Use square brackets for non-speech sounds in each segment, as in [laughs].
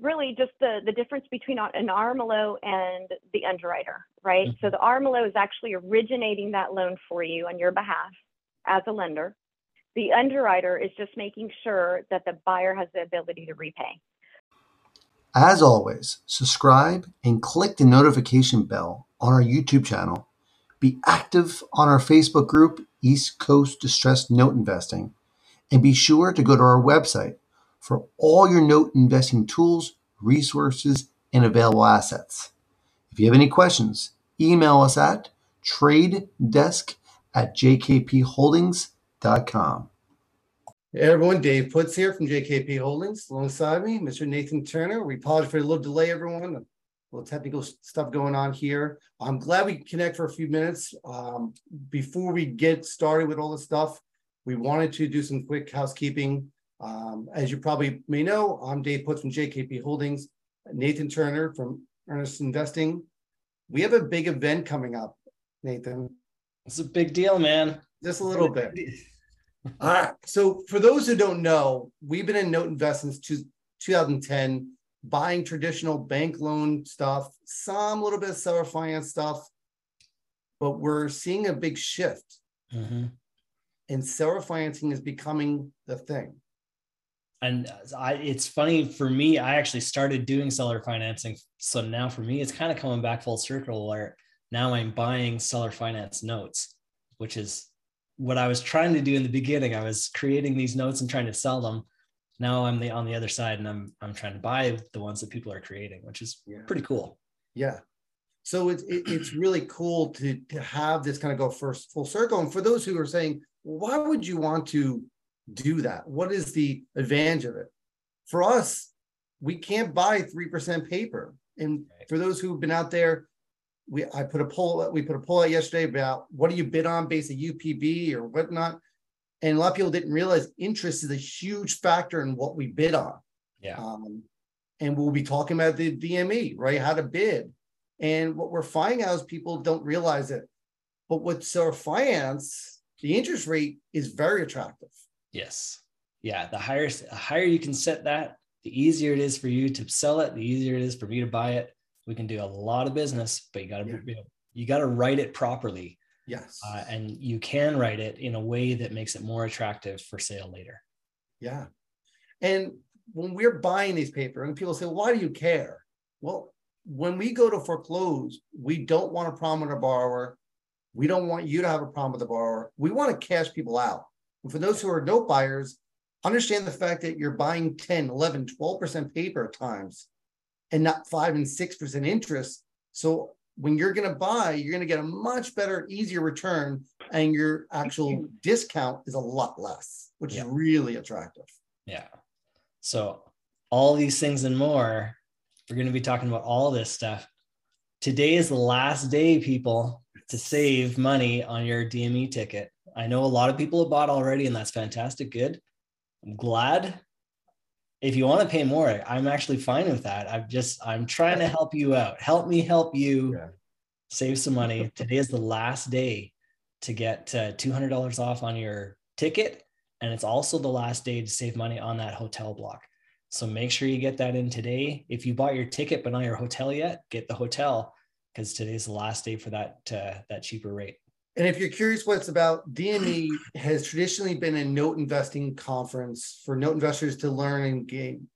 really just the, the difference between an RMLO and the underwriter, right? Mm-hmm. So the RMLO is actually originating that loan for you on your behalf as a lender. The underwriter is just making sure that the buyer has the ability to repay. As always, subscribe and click the notification bell on our YouTube channel. Be active on our Facebook group, East Coast Distressed Note Investing, and be sure to go to our website for all your note investing tools, resources, and available assets. If you have any questions, email us at tradedesk at jkpholdings.com. Hey everyone, Dave Putz here from JKP Holdings. Alongside me, Mr. Nathan Turner. We apologize for a little delay, everyone. A little technical stuff going on here. I'm glad we connect for a few minutes. Um, before we get started with all the stuff, we wanted to do some quick housekeeping. Um, as you probably may know, I'm Dave Putz from JKP Holdings, Nathan Turner from Earnest Investing. We have a big event coming up, Nathan. It's a big deal, man. Just a little bit. [laughs] All right. So for those who don't know, we've been in note investments since 2010, buying traditional bank loan stuff, some little bit of seller finance stuff, but we're seeing a big shift. Mm-hmm. And seller financing is becoming the thing. And I, it's funny for me. I actually started doing seller financing, so now for me, it's kind of coming back full circle. Where now I'm buying seller finance notes, which is what I was trying to do in the beginning. I was creating these notes and trying to sell them. Now I'm the on the other side and I'm I'm trying to buy the ones that people are creating, which is yeah. pretty cool. Yeah. So it's it, it's really cool to to have this kind of go first full circle. And for those who are saying, why would you want to do that? What is the advantage of it? For us, we can't buy 3% paper. And for those who've been out there we I put a poll we put a poll out yesterday about what do you bid on based on UPB or whatnot, and a lot of people didn't realize interest is a huge factor in what we bid on. Yeah. Um, and we'll be talking about the DME, right? How to bid. And what we're finding out is people don't realize it. But with seller finance, the interest rate is very attractive. Yes. Yeah. The higher the higher you can set that, the easier it is for you to sell it, the easier it is for me to buy it. We can do a lot of business but you got to yeah. you, you got to write it properly. Yes. Uh, and you can write it in a way that makes it more attractive for sale later. Yeah. And when we're buying these paper and people say why do you care? Well when we go to foreclose we don't want a problem with a borrower. We don't want you to have a problem with the borrower. We want to cash people out and for those who are note buyers understand the fact that you're buying 10 11 12% paper at times and not five and six percent interest. So when you're going to buy, you're going to get a much better, easier return, and your actual discount is a lot less, which yeah. is really attractive. Yeah. So all these things and more, we're going to be talking about all this stuff. Today is the last day, people, to save money on your DME ticket. I know a lot of people have bought already, and that's fantastic. Good. I'm glad if you want to pay more, I'm actually fine with that. I'm just I'm trying to help you out. Help me help you yeah. save some money. [laughs] Today is the last day to get uh, $200 off on your ticket and it's also the last day to save money on that hotel block. So make sure you get that in today. If you bought your ticket but not your hotel yet, get the hotel because today's the last day for that uh, that cheaper rate. And if you're curious what it's about, DME has traditionally been a note investing conference for note investors to learn and gain.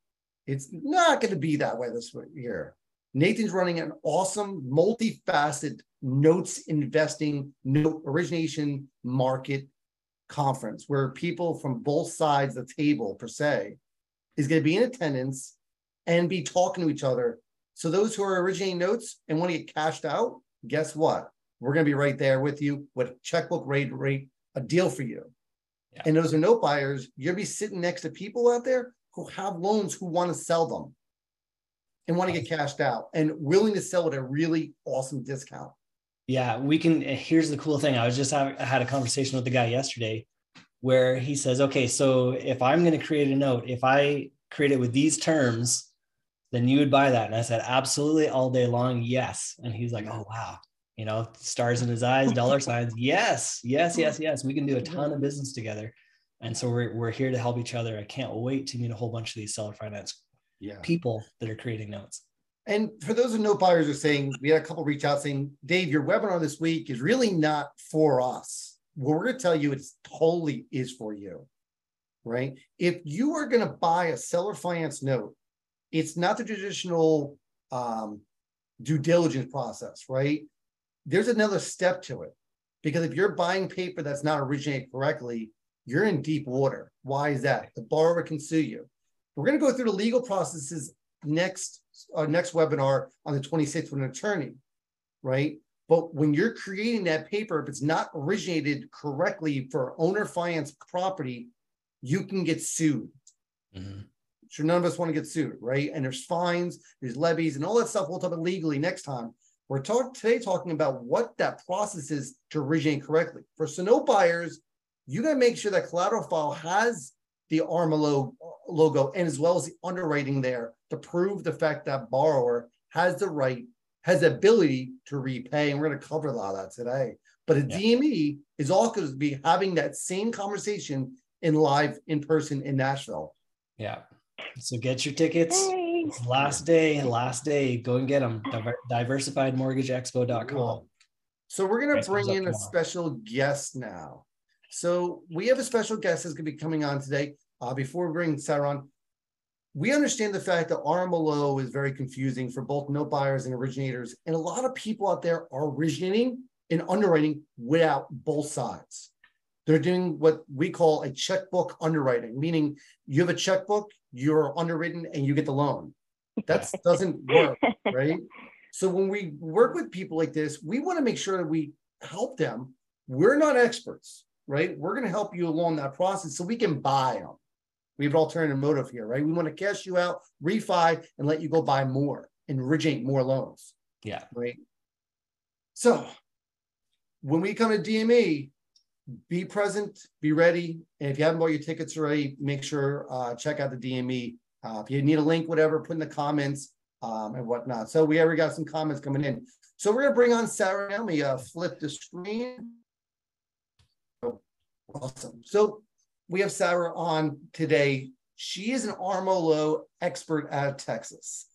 It's not going to be that way this year. Nathan's running an awesome, multifaceted notes investing, note origination market conference where people from both sides of the table, per se, is going to be in attendance and be talking to each other. So those who are originating notes and want to get cashed out, guess what? We're going to be right there with you with checkbook rate rate a deal for you. Yeah. And those are note buyers. You'll be sitting next to people out there who have loans who want to sell them and want to get cashed out and willing to sell at a really awesome discount. Yeah, we can. Eh, here's the cool thing. I was just have, I had a conversation with the guy yesterday where he says, okay, so if I'm going to create a note, if I create it with these terms, then you would buy that. And I said, absolutely all day long. Yes. And he's like, oh, wow you know, stars in his eyes, dollar [laughs] signs. Yes, yes, yes, yes. We can do a ton of business together. And so we're, we're here to help each other. I can't wait to meet a whole bunch of these seller finance Yeah. people that are creating notes. And for those of note buyers are saying, we had a couple reach out saying, Dave, your webinar this week is really not for us. Well, we're going to tell you it's totally is for you, right? If you are going to buy a seller finance note, it's not the traditional um, due diligence process, right? There's another step to it because if you're buying paper that's not originated correctly, you're in deep water. Why is that? The borrower can sue you. We're going to go through the legal processes next uh, next webinar on the 26th with an attorney, right? But when you're creating that paper, if it's not originated correctly for owner finance property, you can get sued. Mhm. Sure, none of us want to get sued, right? And there's fines, there's levies, and all that stuff. We'll talk about legally next time. We're talk, today talking about what that process is to originate correctly. For Sino buyers, you got to make sure that collateral file has the RMLO logo and as well as the underwriting there to prove the fact that borrower has the right, has the ability to repay. And we're going to cover a lot of that today. But a Yeah. DME is all going to be having that same conversation in live in person in Nashville. Yeah. So get your tickets. It's last day, last day. Go and get them. Diver- diversifiedmortgageexpo.com. Cool. So we're going to bring in a special guest now. So we have a special guest that's going to be coming on today. Uh, before we bring Sarah on, we understand the fact that RMLO is very confusing for both note buyers and originators, and a lot of people out there are originating and underwriting without both sides. They're doing what we call a checkbook underwriting, meaning you have a checkbook, you're underwritten, and you get the loan. That [laughs] doesn't work right? [laughs] So when we work with people like this, we want to make sure that we help them. We're not experts, right? We're going to help you along that process so we can buy them. We have an alternative motive here, right? We want to cash you out, refi, and let you go buy more and originate more loans, Yeah. right? So when we come to DME, be present, be ready. And if you haven't bought your tickets already, make sure uh, check out the DME. Uh, if you need a link, whatever, put in the comments um, and whatnot. So we already got some comments coming in. So we're gonna bring on Sarah now. Let me uh, flip the screen. Oh, Awesome. So we have Sarah on today. She is an RMLO expert out of Texas.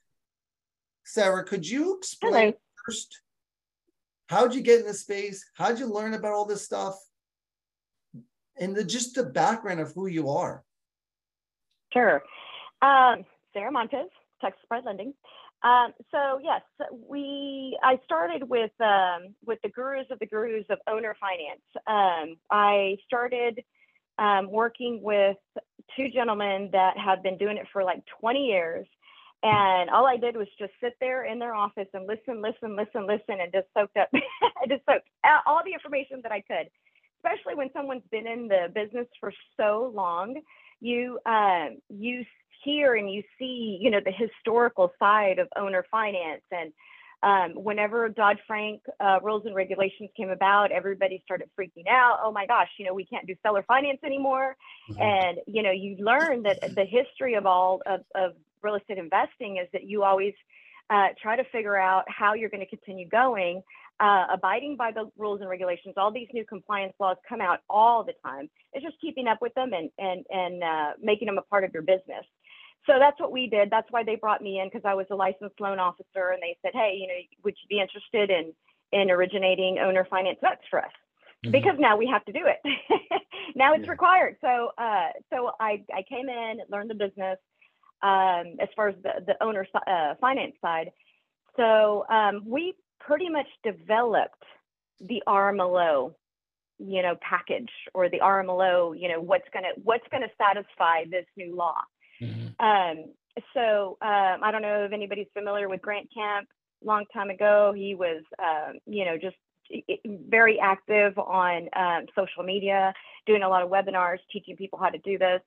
Sarah, could you explain Hello. first how'd you get in this space? How'd you learn about all this stuff? And the, just the background of who you are. Sure. Um, Sarah Montez, Texas Pride Lending. Um, so yes, we I started with um, with the gurus of the gurus of owner finance. Um, I started um, working with two gentlemen that have been doing it for like 20 years. And all I did was just sit there in their office and listen, listen, listen, listen, and just soaked up, [laughs] just soaked all the information that I could. Especially when someone's been in the business for so long, you um, you hear and you see, you know, the historical side of owner finance. And um, whenever Dodd Frank uh, rules and regulations came about, everybody started freaking out. Oh my gosh, you know, we can't do seller finance anymore. Mhm. And you know, you learn that the history of all of, of real estate investing is that you always uh, try to figure out how you're going to continue going, uh, abiding by the rules and regulations. All these new compliance laws come out all the time. It's just keeping up with them and and and uh, making them a part of your business. So that's what we did. That's why they brought me in because I was a licensed loan officer, and they said, "Hey, you know, would you be interested in in originating owner finance notes for us?" Mhm. because now we have to do it. [laughs] now it's Yeah. required. So, uh, so I, I came in, learned the business um, as far as the, the owner uh, finance side. So um, we pretty much developed the RMLO, you know, package or the RMLO, you know, what's gonna what's gonna satisfy this new law. Mhm. Um, so um, I don't know if anybody's familiar with Grant Camp. Long time ago, he was, um, you know, just very active on um, social media, doing a lot of webinars, teaching people how to do this.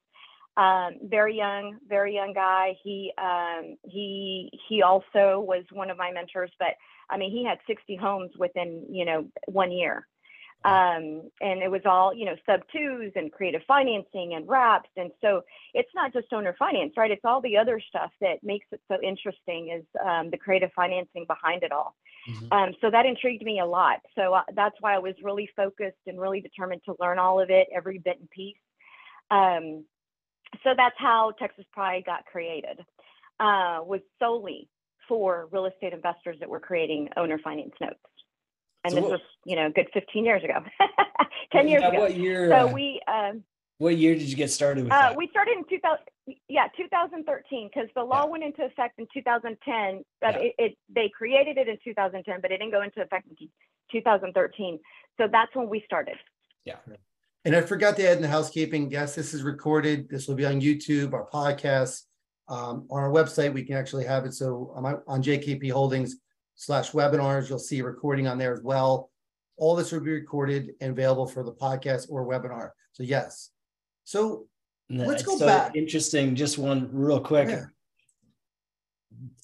Um, very young, very young guy. He um, he he also was one of my mentors, but I mean, he had 60 homes within you know one year. Um, and it was all, you know, sub twos and creative financing and wraps. And so it's not just owner finance, right? It's all the other stuff that makes it so interesting is um, the creative financing behind it all. Mhm. Um, so that intrigued me a lot. So uh, that's why I was really focused and really determined to learn all of it, every bit and piece. Um, so that's how Texas Pride got created. uh, was solely for real estate investors that were creating owner finance notes. And So this what- was, you know, a good 15 years ago, [laughs] 10 years Yeah, ago. What year? So uh, we, um, what year did you get started with uh, that? we started in 2000, yeah, 2013, because the law Yeah. went into effect in 2010. But Yeah. it, it, they created it in 2010, but it didn't go into effect in 2013. So that's when we started. Yeah. And I forgot to add in the housekeeping, yes, this is recorded. This will be on YouTube, our podcast. Um, on our website, we can actually have it. So on, my, on JKP Holdings slash webinars, you'll see a recording on there as well. All this will be recorded and available for the podcast or webinar. So yes. So let's go so back. Interesting. Just one real quick. Yeah.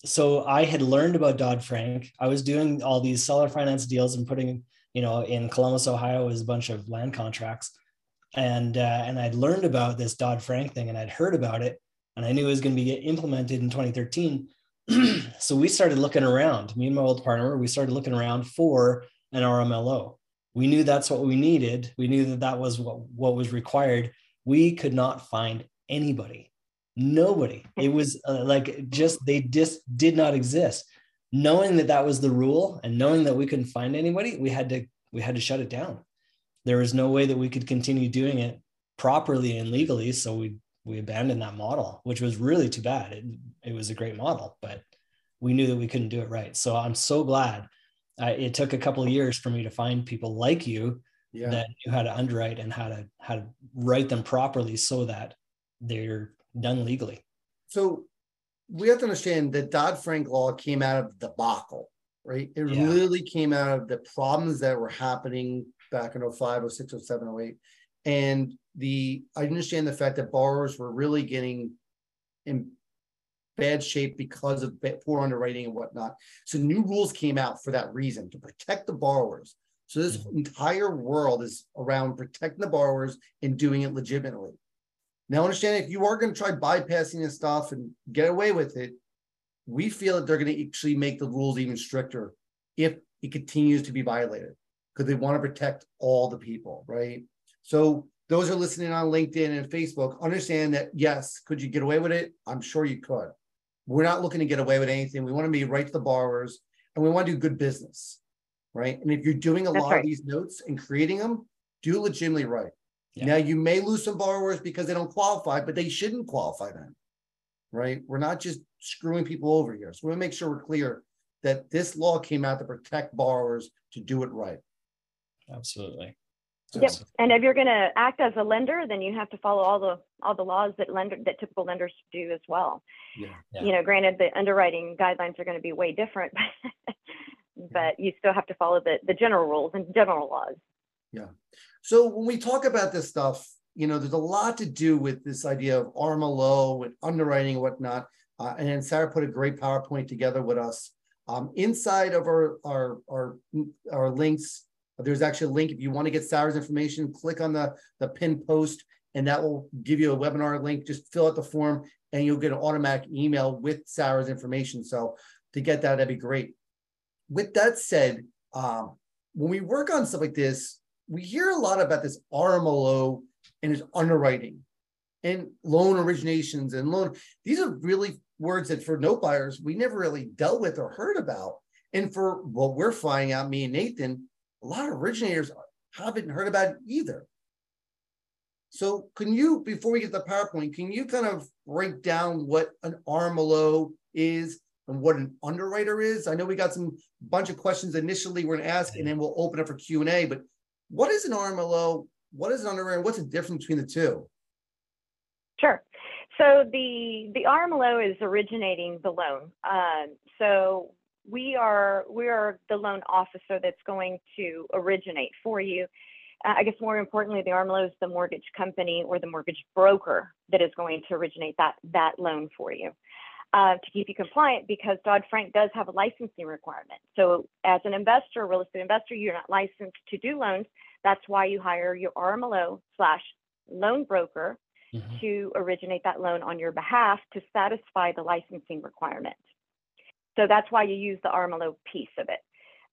So I had learned about Dodd Frank. I was doing all these seller finance deals and putting, you know, in Columbus, Ohio, was a bunch of land contracts, and uh, and I'd learned about this Dodd Frank thing, and I'd heard about it, and I knew it was going to be implemented in 2013. [clears throat] so we started looking around. Me and my old partner, we started looking around for an RMLO. We knew that's what we needed. We knew that that was what what was required. We could not find anybody nobody it was uh, like just they just did not exist knowing that that was the rule and knowing that we couldn't find anybody we had to we had to shut it down there was no way that we could continue doing it properly and legally so we we abandoned that model which was really too bad it, it was a great model but we knew that we couldn't do it right so i'm so glad uh, it took a couple of years for me to find people like you yeah. that knew how to underwrite and how to how to write them properly so that they're done legally. So we have to understand that Dodd Frank law came out of debacle, right? It Yeah. literally came out of the problems that were happening back in 05, 06, 07, 08. And the I understand the fact that borrowers were really getting in bad shape because of poor underwriting and whatnot. So new rules came out for that reason to protect the borrowers. So this Mhm. entire world is around protecting the borrowers and doing it legitimately. Now, understand if you are going to try bypassing this stuff and get away with it, we feel that they're going to actually make the rules even stricter if it continues to be violated because they want to protect all the people, right? So, those are listening on LinkedIn and Facebook, understand that yes, could you get away with it? I'm sure you could. We're not looking to get away with anything. We want to be right to the borrowers and we want to do good business, right? And if you're doing a That's lot of these notes and creating them, do legitimately right. Yeah. Now you may lose some borrowers because they don't qualify, but they shouldn't qualify then. Right? We're not just screwing people over here. So we want to make sure we're clear that this law came out to protect borrowers to do it right. Absolutely. Yep. And if you're going to act as a lender, then you have to follow all the all the laws that lender that typical lenders do as well. Yeah. Yeah. You know, granted, the underwriting guidelines are going to be way different, [laughs] but you still have to follow the the general rules and general laws. Yeah. So when we talk about this stuff, you know, there's a lot to do with this idea of RMLO with underwriting and whatnot. Uh, and Sarah put a great PowerPoint together with us. Um, inside of our, our, our, our links, there's actually a link. If you want to get Sarah's information, click on the, the pin post and that will give you a webinar link. Just fill out the form and you'll get an automatic email with Sarah's information. So to get that, that'd be great. With that said, um, when we work on stuff like this, we hear a lot about this RMLO and its underwriting and loan originations and loan. These are really words that for note buyers, we never really dealt with or heard about. And for what we're finding out, me and Nathan, a lot of originators haven't heard about it either. So can you, before we get to the PowerPoint, can you kind of break down what an RMLO is and what an underwriter is? I know we got some bunch of questions initially we're gonna ask and then we'll open up for Q&A, but what is an RMLO? What is an underwriter? What's the difference between the two? Sure. So the the RMLO is originating the loan. Um, so we are we are the loan officer that's going to originate for you. Uh, I guess more importantly, the RMLO is the mortgage company or the mortgage broker that is going to originate that that loan for you. Uh, to keep you compliant because Dodd Frank does have a licensing requirement. So, as an investor, a real estate investor, you're not licensed to do loans. That's why you hire your RMLO slash loan broker Mhm. to originate that loan on your behalf to satisfy the licensing requirement. So that's why you use the RMLO piece of it.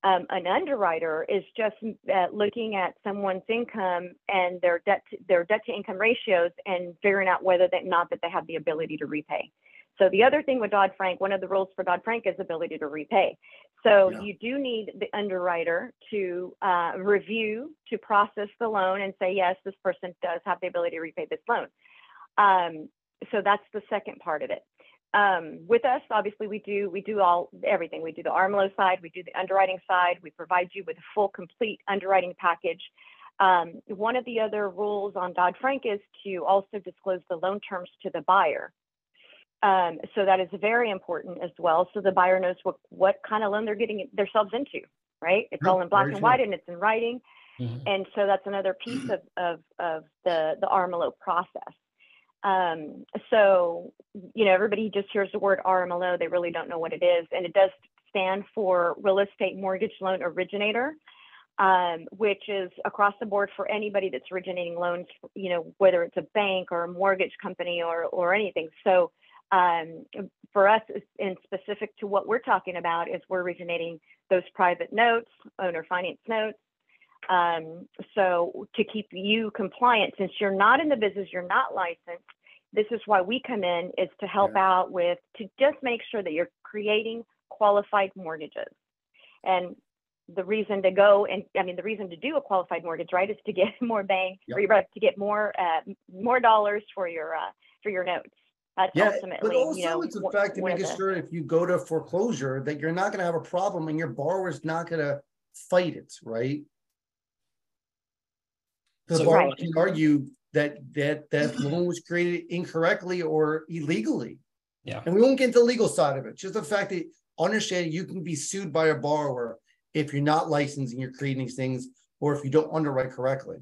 Um, an underwriter is just uh, looking at someone's income and their debt to, their debt to income ratios and figuring out whether or not that they have the ability to repay. So the other thing with Dodd Frank, one of the rules for Dodd Frank is ability to repay. So Yeah. you do need the underwriter to uh, review, to process the loan and say, yes, this person does have the ability to repay this loan. Um, so that's the second part of it. Um, with us, obviously, we do we do all everything. We do the RMLO side, we do the underwriting side. We provide you with a full, complete underwriting package. Um, one of the other rules on Dodd Frank is to also disclose the loan terms to the buyer. Um, so that is very important as well. So the buyer knows what, what kind of loan they're getting themselves into, right? It's all in black very and true. white and it's in writing. Mhm. And so that's another piece of, of, of the, the RMLO process. Um, so, you know, everybody just hears the word RMLO, they really don't know what it is. And it does stand for Real Estate Mortgage Loan Originator, um, which is across the board for anybody that's originating loans, you know, whether it's a bank or a mortgage company or, or anything. So, um, for us, in specific to what we're talking about, is we're originating those private notes, owner finance notes. Um, so to keep you compliant, since you're not in the business, you're not licensed. This is why we come in is to help out with to just make sure that you're creating qualified mortgages. And the reason to go and I mean the reason to do a qualified mortgage, right, is to get [laughs] more bang Yep. or to get more uh, more dollars for your uh, for your notes. That's Yeah, but also you know, it's the fact of one of making the- sure if you go to foreclosure that you're not gonna have a problem and your borrower's not gonna fight it, right? The So- borrower Right. can argue that that that loan was created incorrectly or illegally. Yeah. And we won't get into the legal side of it, just the fact that understanding you can be sued by a borrower if you're not licensed and you're creating these things, or if you don't underwrite correctly.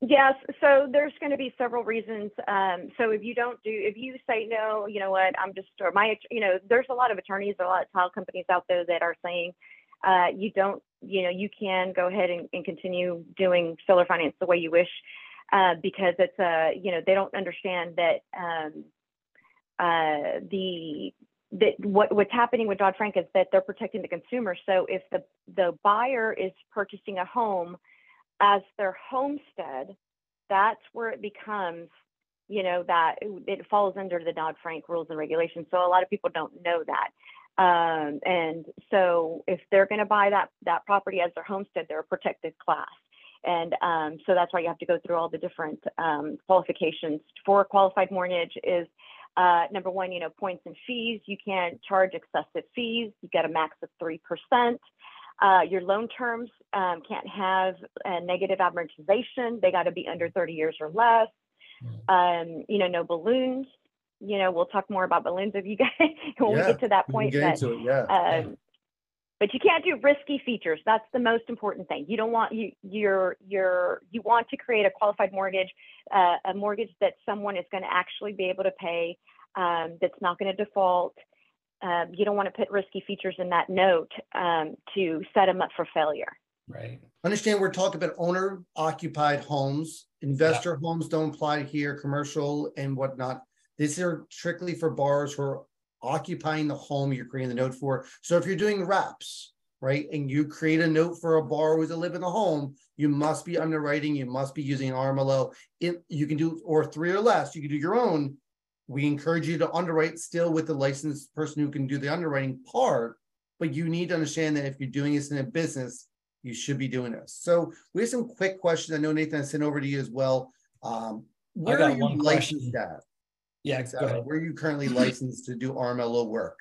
Yes, so there's going to be several reasons. Um, so if you don't do, if you say no, you know what, I'm just, or my, you know, there's a lot of attorneys, a lot of title companies out there that are saying, uh, you don't, you know, you can go ahead and, and continue doing seller finance the way you wish, uh, because it's a, you know, they don't understand that um, uh, the that what what's happening with Dodd Frank is that they're protecting the consumer. So if the the buyer is purchasing a home as their homestead, that's where it becomes, you know, that it falls under the Dodd Frank rules and regulations. So a lot of people don't know that. Um, and so if they're going to buy that that property as their homestead, they're a protected class. And um, so that's why you have to go through all the different um, qualifications for a qualified mortgage. Is uh, number one, you know, points and fees. You can't charge excessive fees. You got a max of three percent. Uh, your loan terms um, can't have a negative amortization. They got to be under 30 years or less. Um, you know, no balloons. You know, we'll talk more about balloons if you guys [laughs] when Yeah, we get to that point. get But into it, yeah. um, but you can't do risky features. That's the most important thing. You don't want you you're you're you want to create a qualified mortgage, uh, a mortgage that someone is going to actually be able to pay, um, that's not going to default. Um, you don't want to put risky features in that note um, to set them up for failure. Right. Understand, we're talking about owner occupied homes. Investor homes don't apply here, commercial and whatnot. These are strictly for borrowers who are occupying the home you're creating the note for. So if you're doing wraps, right, and you create a note for a borrower who's live in the home, you must be underwriting, you must be using an RMLO. It, you can do, or three or less, you can do your own. We encourage you to underwrite still with the licensed person who can do the underwriting part. But you need to understand that if you're doing this in a business, you should be doing this. So we have some quick questions. I know Nathan I sent over to you as well. Um, where got are you one licensed question. at? Yeah. Sarah? Go ahead. Where are you currently licensed to do RMLO work?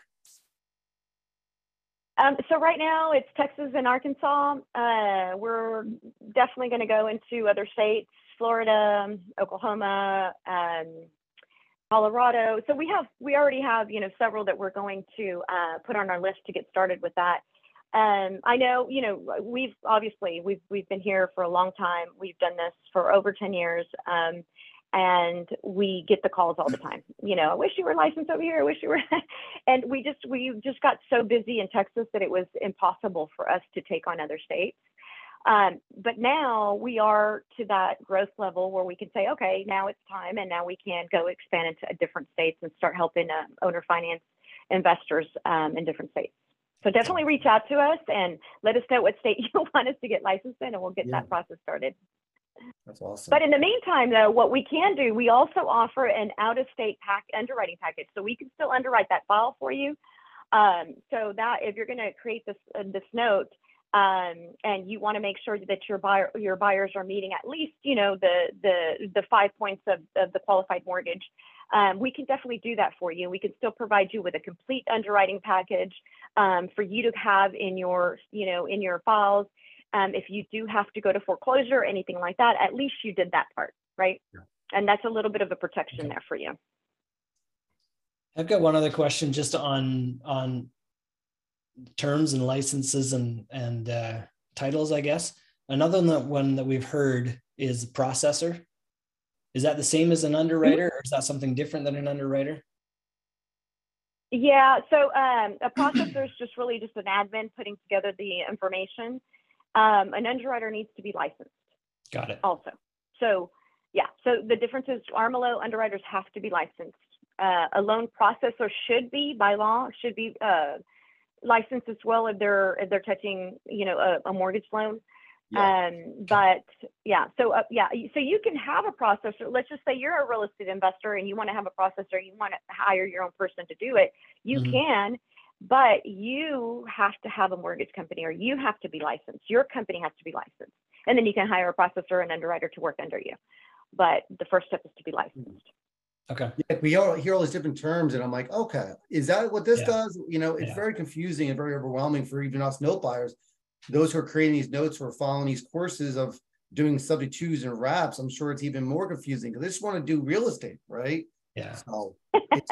Um, so right now it's Texas and Arkansas. Uh, we're definitely going to go into other states, Florida, Oklahoma, um, Colorado. So we have we already have you know several that we're going to uh, put on our list to get started with that. Um, I know you know we've obviously we've we've been here for a long time. We've done this for over ten years. And we get the calls all the time. You know, I wish you were licensed over here. I wish you were. [laughs] and we just we just got so busy in Texas that it was impossible for us to take on other states. Um, but now we are to that growth level where we can say, okay, now it's time, and now we can go expand into different states and start helping uh, owner finance investors um, in different states. So definitely reach out to us and let us know what state [laughs] you want us to get licensed in, and we'll get Yeah. that process started. That's awesome. But in the meantime, though, what we can do, we also offer an out-of-state pack underwriting package, so we can still underwrite that file for you. Um, so that if you're going to create this uh, this note, um, and you want to make sure that your buyer your buyers are meeting at least you know the the the five points of, of the qualified mortgage, um, we can definitely do that for you. We can still provide you with a complete underwriting package um, for you to have in your you know in your files. Um, if you do have to go to foreclosure or anything like that, at least you did that part, right? Yeah. And that's a little bit of a protection Okay. there for you. I've got one other question just on on terms and licenses and and uh, titles, I guess. Another one that, we've heard is processor. Is that the same as an underwriter, or is that something different than an underwriter? Yeah, so um, a processor is just really just an admin putting together the information. Um, an underwriter needs to be licensed Got it. also. So yeah, so the difference is RMLO underwriters have to be licensed. Uh, a loan processor should be by law should be uh, licensed as well if they're if they're touching you know a, a mortgage loan. Yeah. Um, but yeah, so uh, yeah, so you can have a processor. Let's just say you're a real estate investor and you want to have a processor. You want to hire your own person to do it. You Mhm. can, but you have to have a mortgage company or you have to be licensed. Your company has to be licensed, and then you can hire a processor and underwriter to work under you. But the first step is to be licensed. Mm-hmm. Okay. Yeah, we all hear all these different terms, and I'm like, okay, is that what this Yeah. does? You know, it's Yeah. very confusing and very overwhelming for even us note buyers. Those who are creating these notes who are following these courses of doing subject twos and wraps, I'm sure it's even more confusing because they just want to do real estate, right? Yeah. So it's,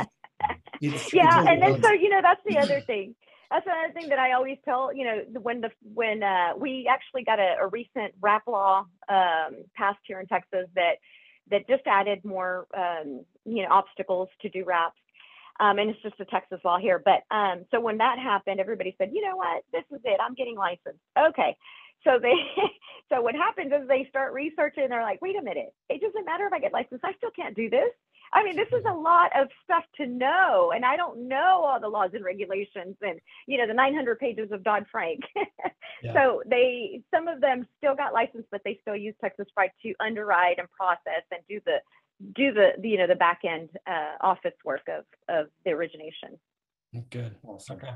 it's, [laughs] yeah it's and then so you know that's the other thing. That's another thing that i always tell you know when the when uh, we actually got a, a recent wrap law um, passed here in texas that that just added more um, you know obstacles to do wraps. Um, and it's just a texas law here. But um, so when that happened everybody said you know what? This is it. I'm getting licensed. Okay. So they [laughs] so what happens is they start researching. And they're like wait a minute. It doesn't matter if i get licensed. I still can't do this I mean, this is a lot of stuff to know, and I don't know all the laws and regulations and you know the 900 pages of Dodd Frank. [laughs] Yeah. So they, some of them still got licensed, but they still use Texas Pride to underwrite and process and do the do the, the you know the back end uh, office work of of the origination. Good. Awesome. Okay.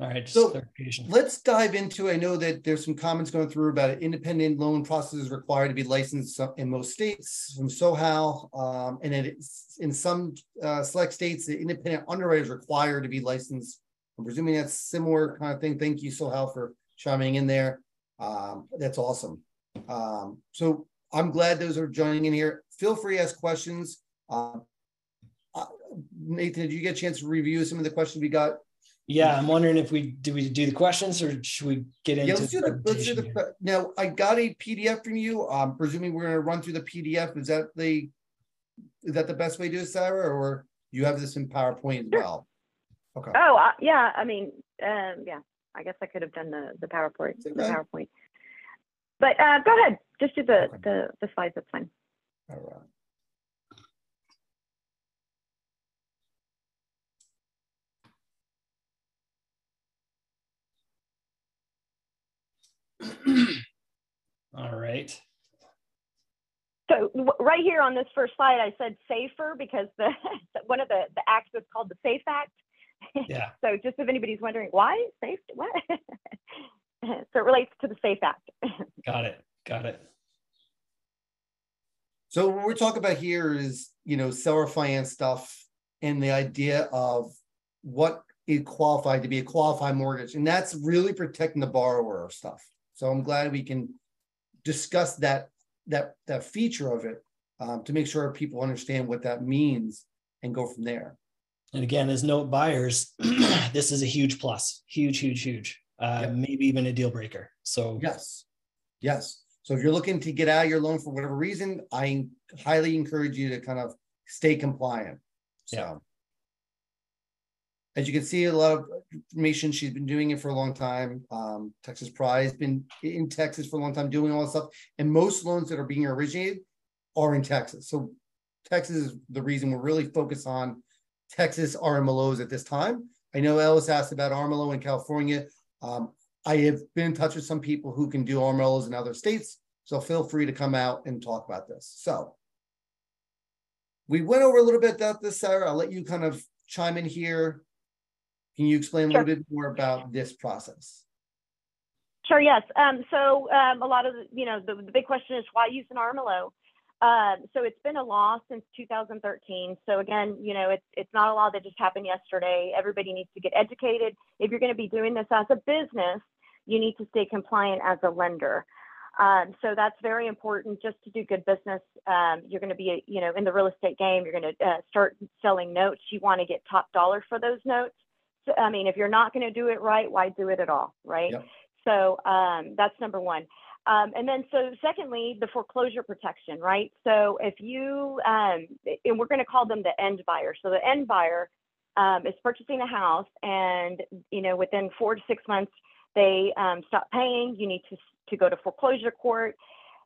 All right. Just So, clarification. Let's dive into, I know that there's some comments going through about an independent loan processes required to be licensed in most states from SoHal. Um, and it in some uh, select states, the independent underwriter is required to be licensed. I'm presuming that's similar kind of thing. Thank you, SoHal, for chiming in there. Um, that's awesome. Um, so I'm glad those are joining in here. Feel free to ask questions. Um, uh, Nathan, did you get a chance to review some of the questions we got? Yeah, I'm wondering if we do we do the questions or should we get into Yeah, let's do the, let's do the, now, I got a PDF from you, um, presuming we're gonna run through the PDF, is that the? Is that the best way to do it, Sarah, or you have this in PowerPoint as Sure. well? Okay, Oh uh, yeah, I mean, um, yeah, I guess I could have done the the PowerPoint, the PowerPoint. But uh, go ahead, just do the Okay. the the slides. That's fine. all right. [clears throat] All right. So w- right here on this first slide, I said safer because the [laughs] one of the the acts is called the Safe Act. [laughs] Yeah. So just if anybody's wondering why safe, what? [laughs] so it relates to the Safe Act. Got it. Got it. So what we're talking about here is, you know, seller finance stuff and the idea of what it qualified to be a qualified mortgage, and that's really protecting the borrower stuff. So I'm glad we can discuss that that that feature of it um, to make sure people understand what that means and go from there. And again, as note buyers, [clears throat] this is a huge plus, huge, huge, huge. Uh, Yep. Maybe even a deal breaker. So Yes, yes. So if you're looking to get out of your loan for whatever reason, I highly encourage you to kind of stay compliant. So. Yeah. As you can see, a lot of information. She's been doing it for a long time. Um, Texas Pride has been in Texas for a long time doing all this stuff. And most loans that are being originated are in Texas. So Texas is the reason we're really focused on Texas RMLOs at this time. I know Ellis asked about RMLO in California. Um, I have been in touch with some people who can do RMLOs in other states. So feel free to come out and talk about this. So we went over a little bit about this, Sarah. I'll let you kind of chime in here. Can you explain a little bit more about this process? Sure, yes. Um, so um, a lot of the, you know, the, the big question is why use an RMLO? Um, so it's been a law since 2013. So again, you know, it's it's not a law that just happened yesterday. Everybody needs to get educated. If you're going to be doing this as a business, you need to stay compliant as a lender. Um, so that's very important just to do good business. Um, you're going to be, you know, in the real estate game. You're going to uh, start selling notes. You want to get top dollar for those notes. I mean, if you're not going to do it right, why do it at all, right? Yep. So um, that's number one. Um, and then, so secondly, the foreclosure protection, right? So if you, um, and we're going to call them the end buyer. So the end buyer um, is purchasing a house, and you know, within four to six months, they um, stop paying. You need to to go to foreclosure court.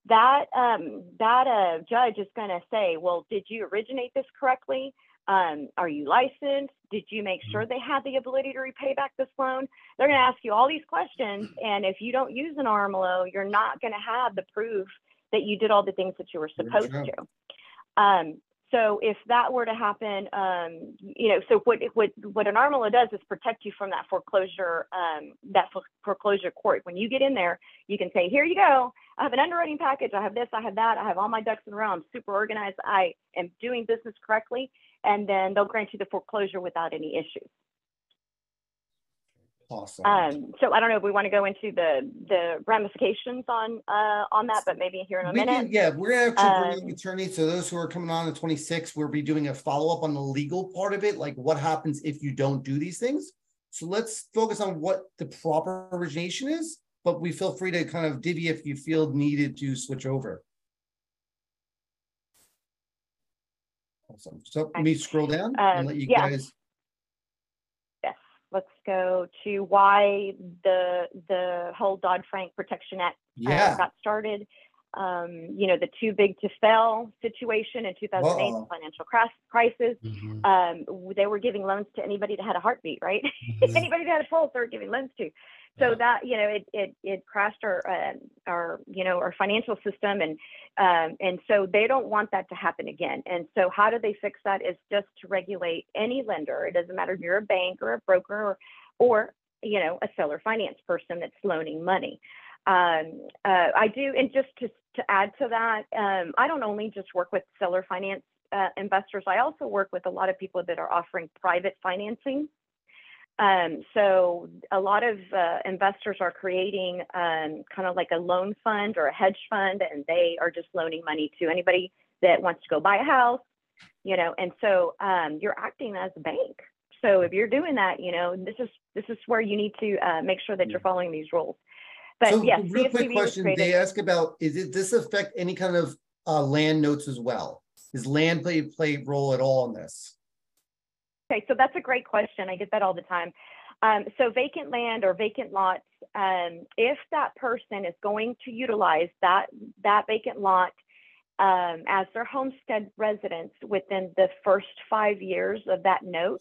That um, that uh, judge is going to say, well, did you originate this correctly? Um, are you licensed? Did you make sure they had the ability to repay back this loan? They're going to ask you all these questions. And if you don't use an RMLO, you're not going to have the proof that you did all the things that you were supposed to. Um, so if that were to happen, um, you know, so what what what an RMLO does is protect you from that foreclosure um, that fo- foreclosure court. When you get in there, you can say, "Here you go. I have an underwriting package. I have this. I have that. I have all my ducks in a row. I'm super organized. I am doing business correctly." And then they'll grant you the foreclosure without any issues. Awesome. Um, so I don't know if we want to go into the the ramifications on uh, on that, but maybe here in a We minute. can, yeah, we're actually bring in Um, an attorney. So those who are coming on the twenty-sixth, we'll be doing a follow-up on the legal part of it, like what happens if you don't do these things. So let's focus on what the proper origination is, but we feel free to kind of divvy if you feel needed to switch over. Awesome. So let me scroll down and Um, let you yeah. guys, Yes, let's go to why the the whole Dodd Frank Protection Act uh, got started. Um, you know, the too big to fail situation in 2008, Uh-oh. the financial crash, crisis. Mhm. Um, they were giving loans to anybody that had a heartbeat, right? [laughs] Mhm. anybody that had a pulse, they were giving loans to. So that you know, it it it crashed our uh, our you know our financial system, and um, and so they don't want that to happen again. And so how do they fix that? Is just to regulate any lender. It doesn't matter if you're a bank or a broker or or you know a seller finance person that's loaning money. Um, uh, I do, and just to to add to that, um, I don't only just work with seller finance uh, investors. I also work with a lot of people that are offering private financing. Um, so a lot of uh, investors are creating um, kind of like a loan fund or a hedge fund, and they are just loaning money to anybody that wants to go buy a house, you know. And so um, you're acting as a bank. So if you're doing that, you know, this is this is where you need to uh, make sure that you're following these rules. But so yes, real quick CFPB was question, they created- ask about, is it, this affect any kind of uh land notes as well? Does land play, play a role at all in this? Okay, so that's a great question. I get that all the time. Um, so vacant land or vacant lots, um, if that person is going to utilize that that vacant lot um, as their homestead residence within the first five years of that note,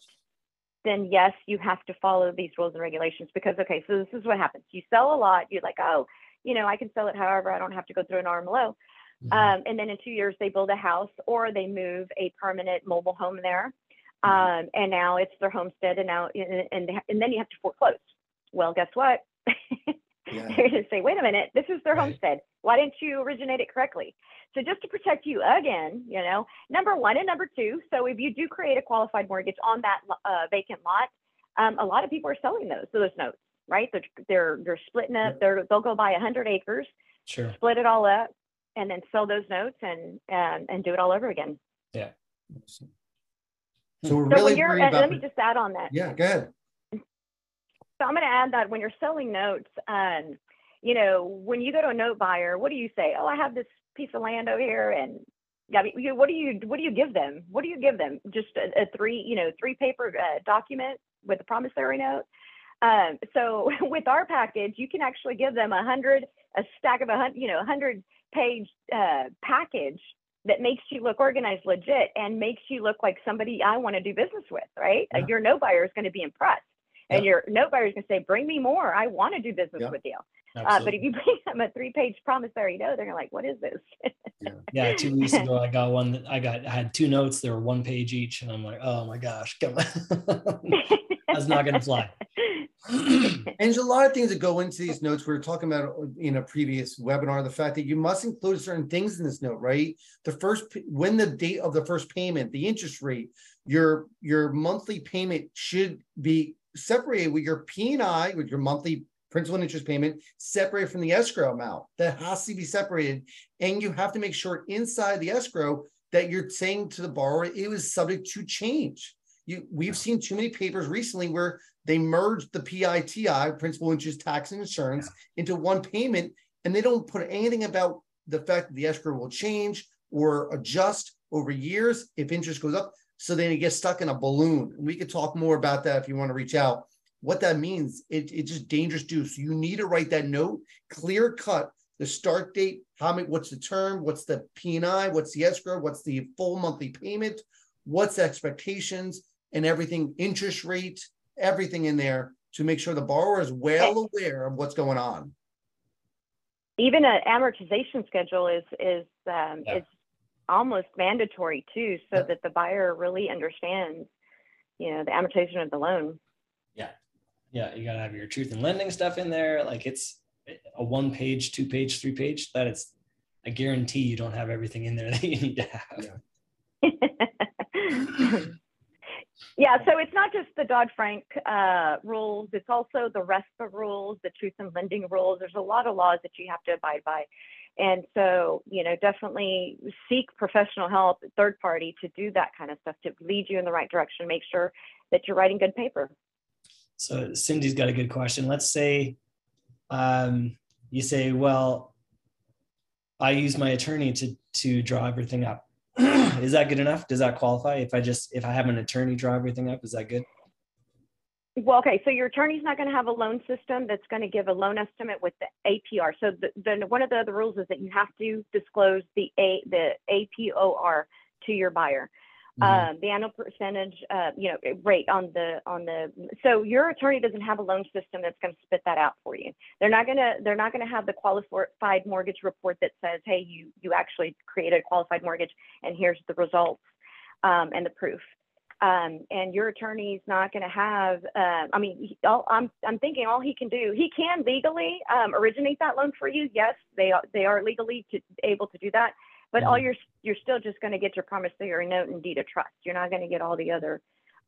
then yes, you have to follow these rules and regulations because okay, so this is what happens. You sell a lot, you're like, oh, you know, I can sell it however, I don't have to go through an RMLO. Mhm. Um, and then in two years, they build a house or they move a permanent mobile home there. Mhm. Um, and now it's their homestead, and now and, and and then you have to foreclose. Well, guess what? Yeah. [laughs] They're going to say, wait a minute, this is their Right. homestead. Why didn't you originate it correctly? So just to protect you again, you know, number one and number two. So if you do create a qualified mortgage on that uh, vacant lot, um, a lot of people are selling those, so those notes, right? They're they're, they're splitting up. Yep. They're they'll go buy a hundred acres, Sure. split it all up, and then sell those notes and um, and do it all over again. So we're So really when you're, worried about, let me just add on that. yeah, go ahead. So I'm going to add that when you're selling notes, um, you know, when you go to a note buyer, what do you say? Oh, I have this piece of land over here, and I mean, what do you what do you give them? What do you give them? Just a, a three, you know, three paper uh, document with a promissory note. Um, so [laughs] with our package, you can actually give them a hundred, a stack of a hundred, you know, a hundred page uh, package that makes you look organized, legit, and makes you look like somebody I want to do business with, right? Yeah. Your no buyer is going to be impressed. And Yep. your note buyer is going to say, "Bring me more. I want to do business Yep. with you." Uh, but if you [laughs] bring them a three-page promissory note, they're gonna like, "What is this?" yeah, [laughs] two weeks [laughs] ago I got one that I got I had two notes, they were one page each, and I'm like, oh my gosh, come on. That's not gonna fly. [clears throat] And there's a lot of things that go into these notes. We were talking about in a previous webinar, the fact that you must include certain things in this note, right? The first, when the date of the first payment, the interest rate, your, your monthly payment should be separated with your P and I, with your monthly principal and interest payment, separated from the escrow amount. That has to be separated. And you have to make sure inside the escrow that you're saying to the borrower, it was subject to change. You, we've seen too many papers recently where they merged the PITI, principal interest tax and insurance, into one payment, and they don't put anything about the fact that the escrow will change or adjust over years if interest goes up. So then it gets stuck in a balloon. And we could talk more about that if you want to reach out. What that means, it, it's just dangerous to do. So you need to write that note, clear cut, the start date, how many, what's the term, what's the P and I, what's the escrow, what's the full monthly payment, what's the expectations, and everything, interest rate, everything in there to make sure the borrower is well aware of what's going on. Even an amortization schedule is is um, Yeah. is almost mandatory too, so Yeah. that the buyer really understands, you know, the amortization of the loan. Yeah, Yeah. you gotta have your truth in lending stuff in there. Like it's a one page, two page, three page. That it's I guarantee you don't have everything in there [laughs] that you need to have. Yeah. [laughs] yeah, so it's not just the Dodd Frank uh, rules; it's also the RESPA rules, the truth in lending rules. There's a lot of laws that you have to abide by, and so you know, definitely seek professional help, third party, to do that kind of stuff to lead you in the right direction. Make sure that you're writing good paper. So Cindy's got a good question. Let's say um, you say, well, I use my attorney to to draw everything up. [clears throat] is that good enough? Does that qualify? If I just if I have an attorney draw everything up, is that good? Well, okay, so your attorney's not going to have a loan system that's going to give a loan estimate with the APR. So the, the one of the other rules is that you have to disclose the a the APOR to your buyer. Mhm. um, the annual percentage, uh, you know, rate on the on the. So your attorney doesn't have a loan system that's going to spit that out for you. They're not gonna they're not gonna have the qualified mortgage report that says, hey, you you actually created a qualified mortgage, and here's the results um, and the proof. Um, and your attorney's not going to have. Uh, I mean, he- all, I'm I'm thinking all he can do. He can legally um, originate that loan for you. Yes, they are they are legally to, able to do that. But all Mhm. you're you're still just going to get your promissory note and deed of trust. You're not going to get all the other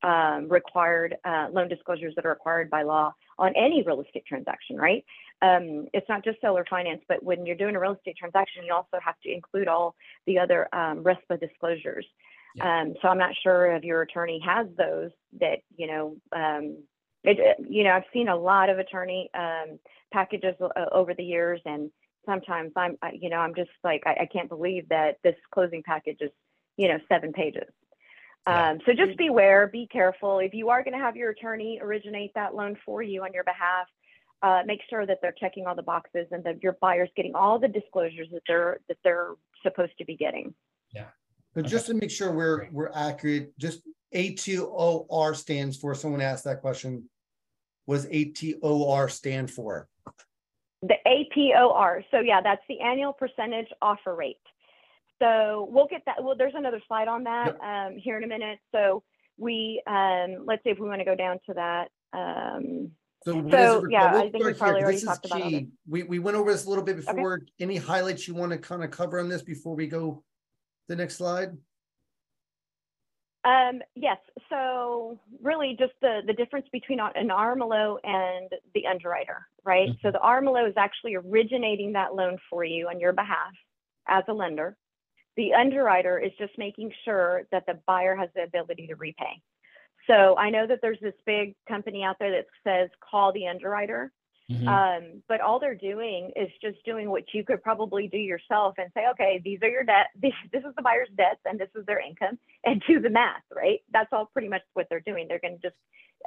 um, required uh, loan disclosures that are required by law on any real estate transaction, right? Um, it's not just seller finance, but when you're doing a real estate transaction, you also have to include all the other um, RESPA disclosures. Um, so I'm not sure if your attorney has those that you know. Um, it, you know, I've seen a lot of attorney um, packages uh, over the years, and sometimes I'm, I, you know, I'm just like, I, I can't believe that this closing package is, you know, seven pages. Yeah. Um, so just beware, be careful. If you are going to have your attorney originate that loan for you on your behalf, uh, make sure that they're checking all the boxes and that your buyer's getting all the disclosures that they're that they're supposed to be getting. But just to make sure we're, Great. we're accurate, just ATOR stands for, someone asked that question. Was ATOR stand for? The APOR. So yeah, that's the annual percentage offer rate. So we'll get that. Well, there's another slide on that um, here in a minute. So we, um, let's see if we want to go down to that. Um, So So, it- yeah, we'll I think we start here, already this is talked about all key. We, we went over this a little bit before. Any highlights you want to kind of cover on this before we go the next slide? Um, yes, so really just the, the difference between an RMLO and the underwriter, right? So the RMLO is actually originating that loan for you on your behalf as a lender. The underwriter is just making sure that the buyer has the ability to repay. So I know that there's this big company out there that says call the underwriter. Mhm. Um, but all they're doing is just doing what you could probably do yourself and say, okay, these are your debt, [laughs] this, this is the buyer's debts and this is their income, and do the math, right? That's all pretty much what they're doing. They're going to just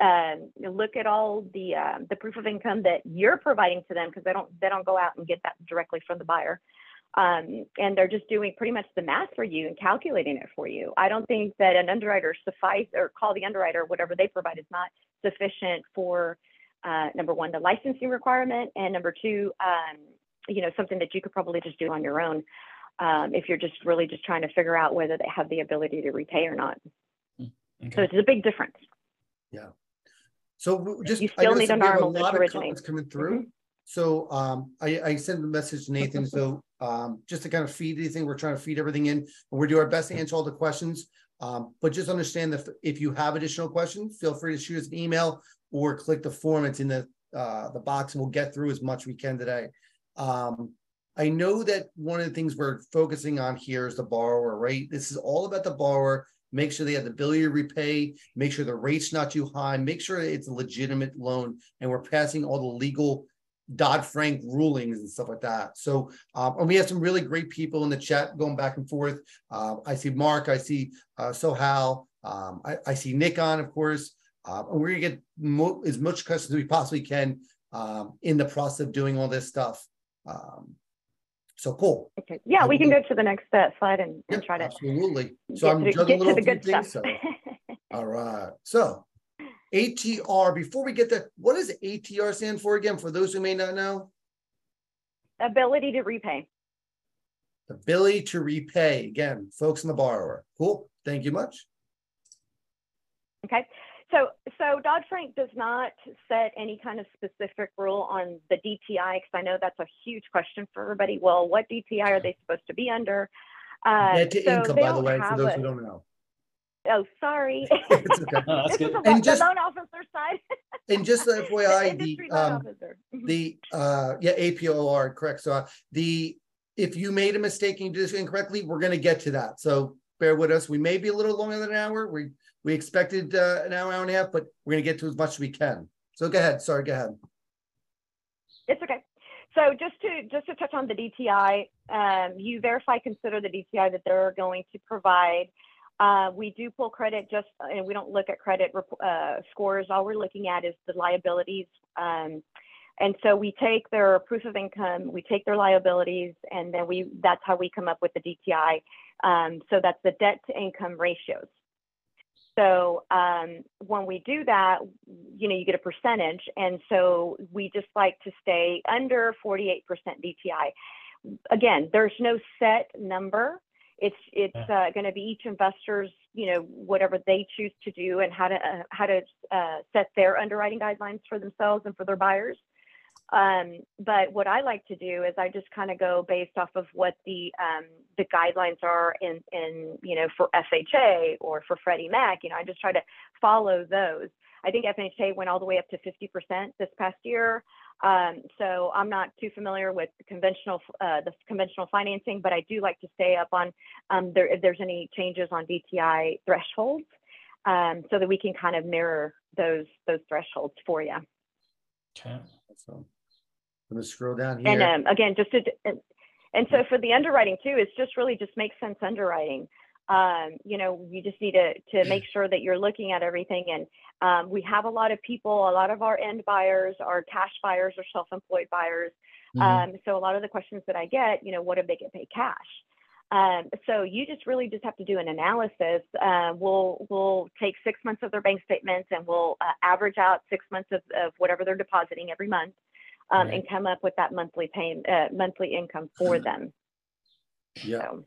um, look at all the um, the proof of income that you're providing to them because they don't they don't go out and get that directly from the buyer. Um, and they're just doing pretty much the math for you and calculating it for you. I don't think that an underwriter suffice or call the underwriter, whatever they provide is not sufficient for uh, number one, the licensing requirement, and number two, um, you know, something that you could probably just do on your own um, if you're just really just trying to figure out whether they have the ability to repay or not. Hmm, Okay. So it's a big difference. Yeah. So w- just. You still noticed need that a we have normal lot of comments Coming through. So um, I, I sent a message to Nathan, so um, just to kind of feed anything, we're trying to feed everything in. And we're doing our best to answer all the questions. Um, but just understand that if you have additional questions, feel free to shoot us an email or click the form. It's in the, uh, the box and we'll get through as much we can today. Um, I know that one of the things we're focusing on here is the borrower, right? This is all about the borrower. Make sure they have the ability to repay, make sure the rate's not too high, make sure it's a legitimate loan, and we're passing all the legal Dodd-Frank rulings and stuff like that. So, um, and we have some really great people in the chat going back and forth. Uh, I see Mark, I see uh, Sohal, um, I, I see Nick on, of course. Uh, and we're gonna get mo- as much questions as we possibly can um, in the process of doing all this stuff. Um, so cool. Okay. Yeah, we can go to the next uh, slide and, and try to absolutely. So get I'm to, juggling get a to the good stuff. So, [laughs] all right. So ATR. Before we get there, what does ATR stand for again? For those who may not know, Ability to repay. ability to repay. Again, folks in the borrower. Cool. Thank you much. Okay. So, so Dodd-Frank does not set any kind of specific rule on the DTI because I know that's a huge question for everybody. Well, what DTI are they supposed to be under? Uh, Net to so income, by the way, for those a- who don't know. Oh, sorry. [laughs] It's okay. Oh, that's this is good. the, [laughs] And just- the loan officer side. And just the the FYI, industry the um. Mhm. the uh yeah APOR correct. So uh, the if you made a mistake and you did this incorrectly, we're gonna get to that. So bear with us. We may be a little longer than an hour. We we expected uh, an hour, hour and a half, but we're gonna get to as much as we can. So go ahead. Sorry, go ahead. It's okay. So just to just to touch on the DTI, um, you verify consider the DTI that they're going to provide. Uh, we do pull credit just, and we don't look at credit uh, scores. All we're looking at is the liabilities. Um, and so we take their proof of income, we take their liabilities, and then we that's how we come up with the DTI. Um, so that's the debt to income ratios. So um, when we do that, you know, you get a percentage, and so we just like to stay under 48% DTI. Again, there's no set number. It's it's uh, going to be each investor's, you know, whatever they choose to do and how to uh, how to uh, set their underwriting guidelines for themselves and for their buyers. Um, but what I like to do is I just kind of go based off of what the um, the guidelines are in in you know for FHA or for Freddie Mac. You know, I just try to follow those. I think FHA went all the way up to 50% this past year. Um, so I'm not too familiar with the conventional uh, the conventional financing, but I do like to stay up on um, there if there's any changes on DTI thresholds, um, so that we can kind of mirror those those thresholds for you. Okay. So I'm gonna scroll down And here. um, again, just to, and, and so for the underwriting too, it's just really just makes sense underwriting. Um, you know, you just need to to make sure that you're looking at everything. And um, we have a lot of people, a lot of our end buyers are cash buyers or self-employed buyers. Mhm. Um, so a lot of the questions that I get, you know, what if they get paid cash? Um, so you just really just have to do an analysis. Uh, we'll we'll take six months of their bank statements and we'll uh, average out six months of, of whatever they're depositing every month, um, Right. and come up with that monthly pay uh, monthly income for them. Yeah. So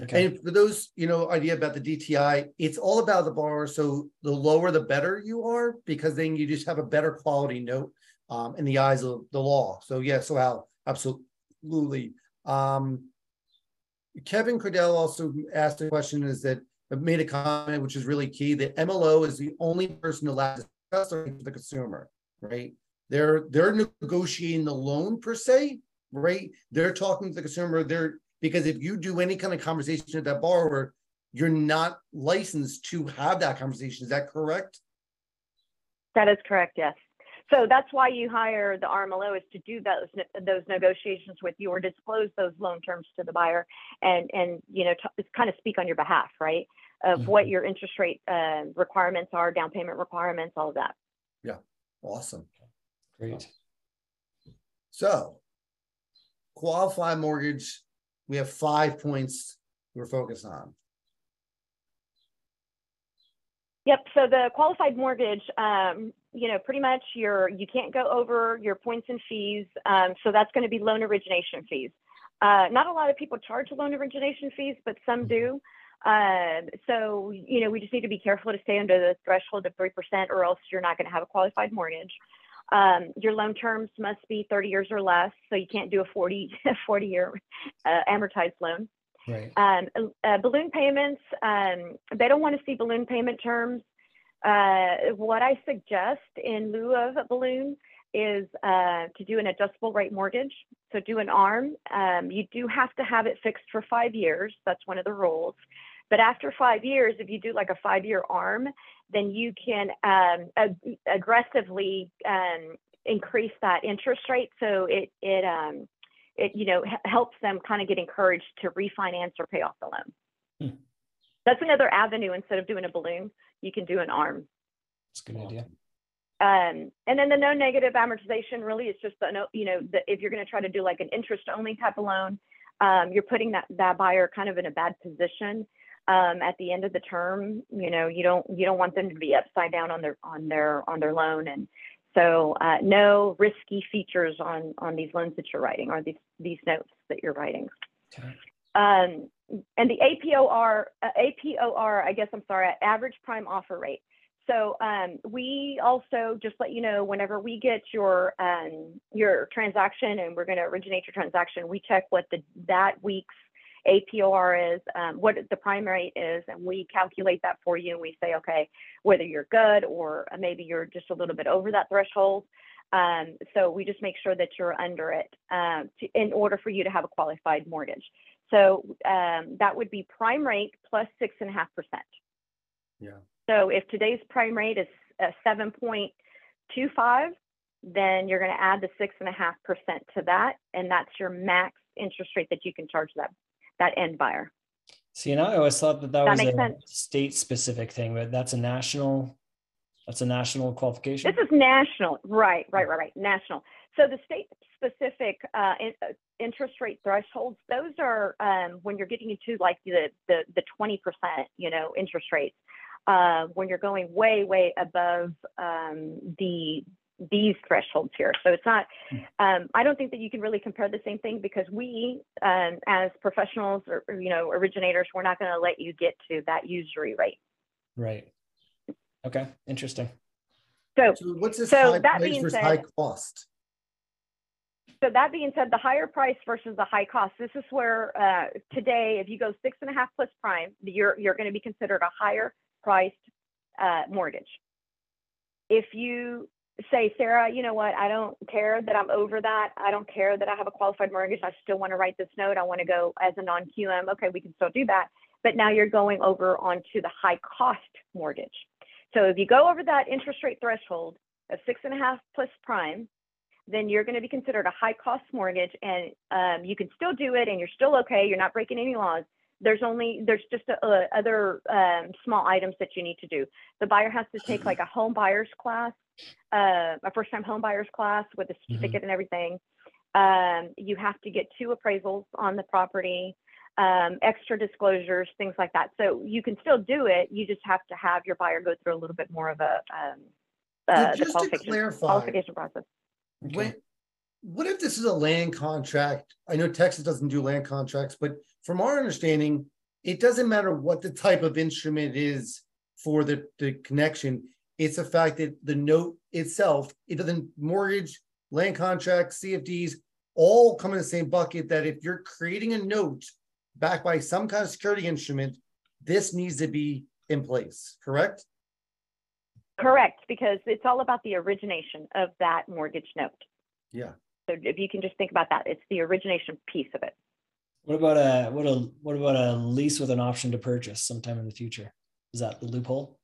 Okay. And for those, you know, idea about the DTI, it's all about the borrower. So the lower the better you are, because then you just have a better quality note um, in the eyes of the law. So yeah, so Al, absolutely. Um, Kevin Cordell also asked a question is that uh, made a comment which is really key. that MLO is the only person allowed to discuss the consumer, right? They're they're negotiating the loan per se, right? They're talking to the consumer. They're because if you do any kind of conversation with that borrower, you're not licensed to have that conversation. Is that correct? that is correct. Yes. So that's why you hire the RMLO is to do those those negotiations with you or disclose those loan terms to the buyer and and you know t- kind of speak on your behalf, right? Of what your interest rate uh, requirements are, down payment requirements, all of that. Yeah, awesome. Great. So, qualified mortgage we have five points we're focused on. Yep. So the qualified mortgage, um, you know, pretty much you're you can't go over your points and fees. Um, so that's going to be loan origination fees. Uh, not a lot of people charge loan origination fees, but some do. Uh, so you know, we just need to be careful to stay under the threshold of three percent, or else you're not going to have a qualified mortgage. Um, your loan terms must be 30 years or less, so you can't do a 40 [laughs] 40 year uh, amortized loan. Right. Um, uh, balloon payments, um, they don't want to see balloon payment terms. Uh, what I suggest in lieu of a balloon is uh, to do an adjustable rate mortgage. So do an ARM. Um, you do have to have it fixed for five years. That's one of the rules. But after five years, if you do like a five year ARM, then you can um, ag- aggressively um, increase that interest rate. So it, it, um, it you know, h- helps them kind of get encouraged to refinance or pay off the loan. Hmm. That's another avenue instead of doing a balloon, you can do an ARM. That's a good idea. Um, and then the no negative amortization really is just the no, you know, the, if you're going to try to do like an interest only type of loan, um, you're putting that, that buyer kind of in a bad position. Um, at the end of the term, you know, you don't, you don't want them to be upside down on their, on their, on their loan. And so, uh, no risky features on, on these loans that you're writing or these, these notes that you're writing. Okay. And the APOR, uh, APOR, I guess I'm sorry, average prime offer rate. So um, we also just let you know whenever we get your um, your transaction and we're going to originate your transaction, we check what the that week's APOR is, um, what the prime rate is, and we calculate that for you. And we say, okay, whether you're good or maybe you're just a little bit over that threshold. Um, so we just make sure that you're under it um, to, in order for you to have a qualified mortgage. So um, that would be prime rate plus six and a half percent. Yeah. So if today's prime rate is uh, 7.25, then you're going to add the six and a half percent to that, and that's your max interest rate that you can charge that that end buyer. See, and I always thought that that, That was a sense. state specific thing, but that's a national. That's a national qualification. This is national, right, right, right, right, national. So the state specific uh, in, uh, interest rate thresholds, those are um, when you're getting into like the the the 20%, you know, interest rates. Uh, when you're going way, way above um, the these thresholds here. So it's not, um, I don't think that you can really compare the same thing because we, um, as professionals or, or, you know, originators, we're not going to let you get to that usury rate. right. Okay. Interesting. So So what's this So high that price being versus said- high cost? So that being said, the higher price versus the high cost. This is where uh, today, if you go six and a half plus prime, you're you're going to be considered a higher priced uh, mortgage. If you say, Sarah, you know what? I don't care that I'm over that. I don't care that I have a qualified mortgage. I still want to write this note. I want to go as a non QM. Okay, we can still do that. But now you're going over onto the high cost mortgage. So if you go over that interest rate threshold of six and a half plus prime, then you're going to be considered a high cost mortgage and um, you can still do it and you're still okay. You're not breaking any laws. There's only, there's just a, a, other um, small items that you need to do. The buyer has to take like a home buyer's class, uh, a first time home buyer's class with a certificate and everything. Um, you have to get two appraisals on the property, um, extra disclosures, things like that. So you can still do it. You just have to have your buyer go through a little bit more of a, um, uh, the just to clarify, qualification process. Okay. When, what if this is a land contract? I know Texas doesn't do land contracts, but from our understanding, it doesn't matter what the type of instrument is for the, the connection. It's the fact that the note itself, it doesn't mortgage, land contracts, CFDs, all come in the same bucket that if you're creating a note backed by some kind of security instrument, this needs to be in place, correct? Correct, because it's all about the origination of that mortgage note. Yeah. So if you can just think about that, it's the origination piece of it. What about a what a what about a lease with an option to purchase sometime in the future? Is that the loophole?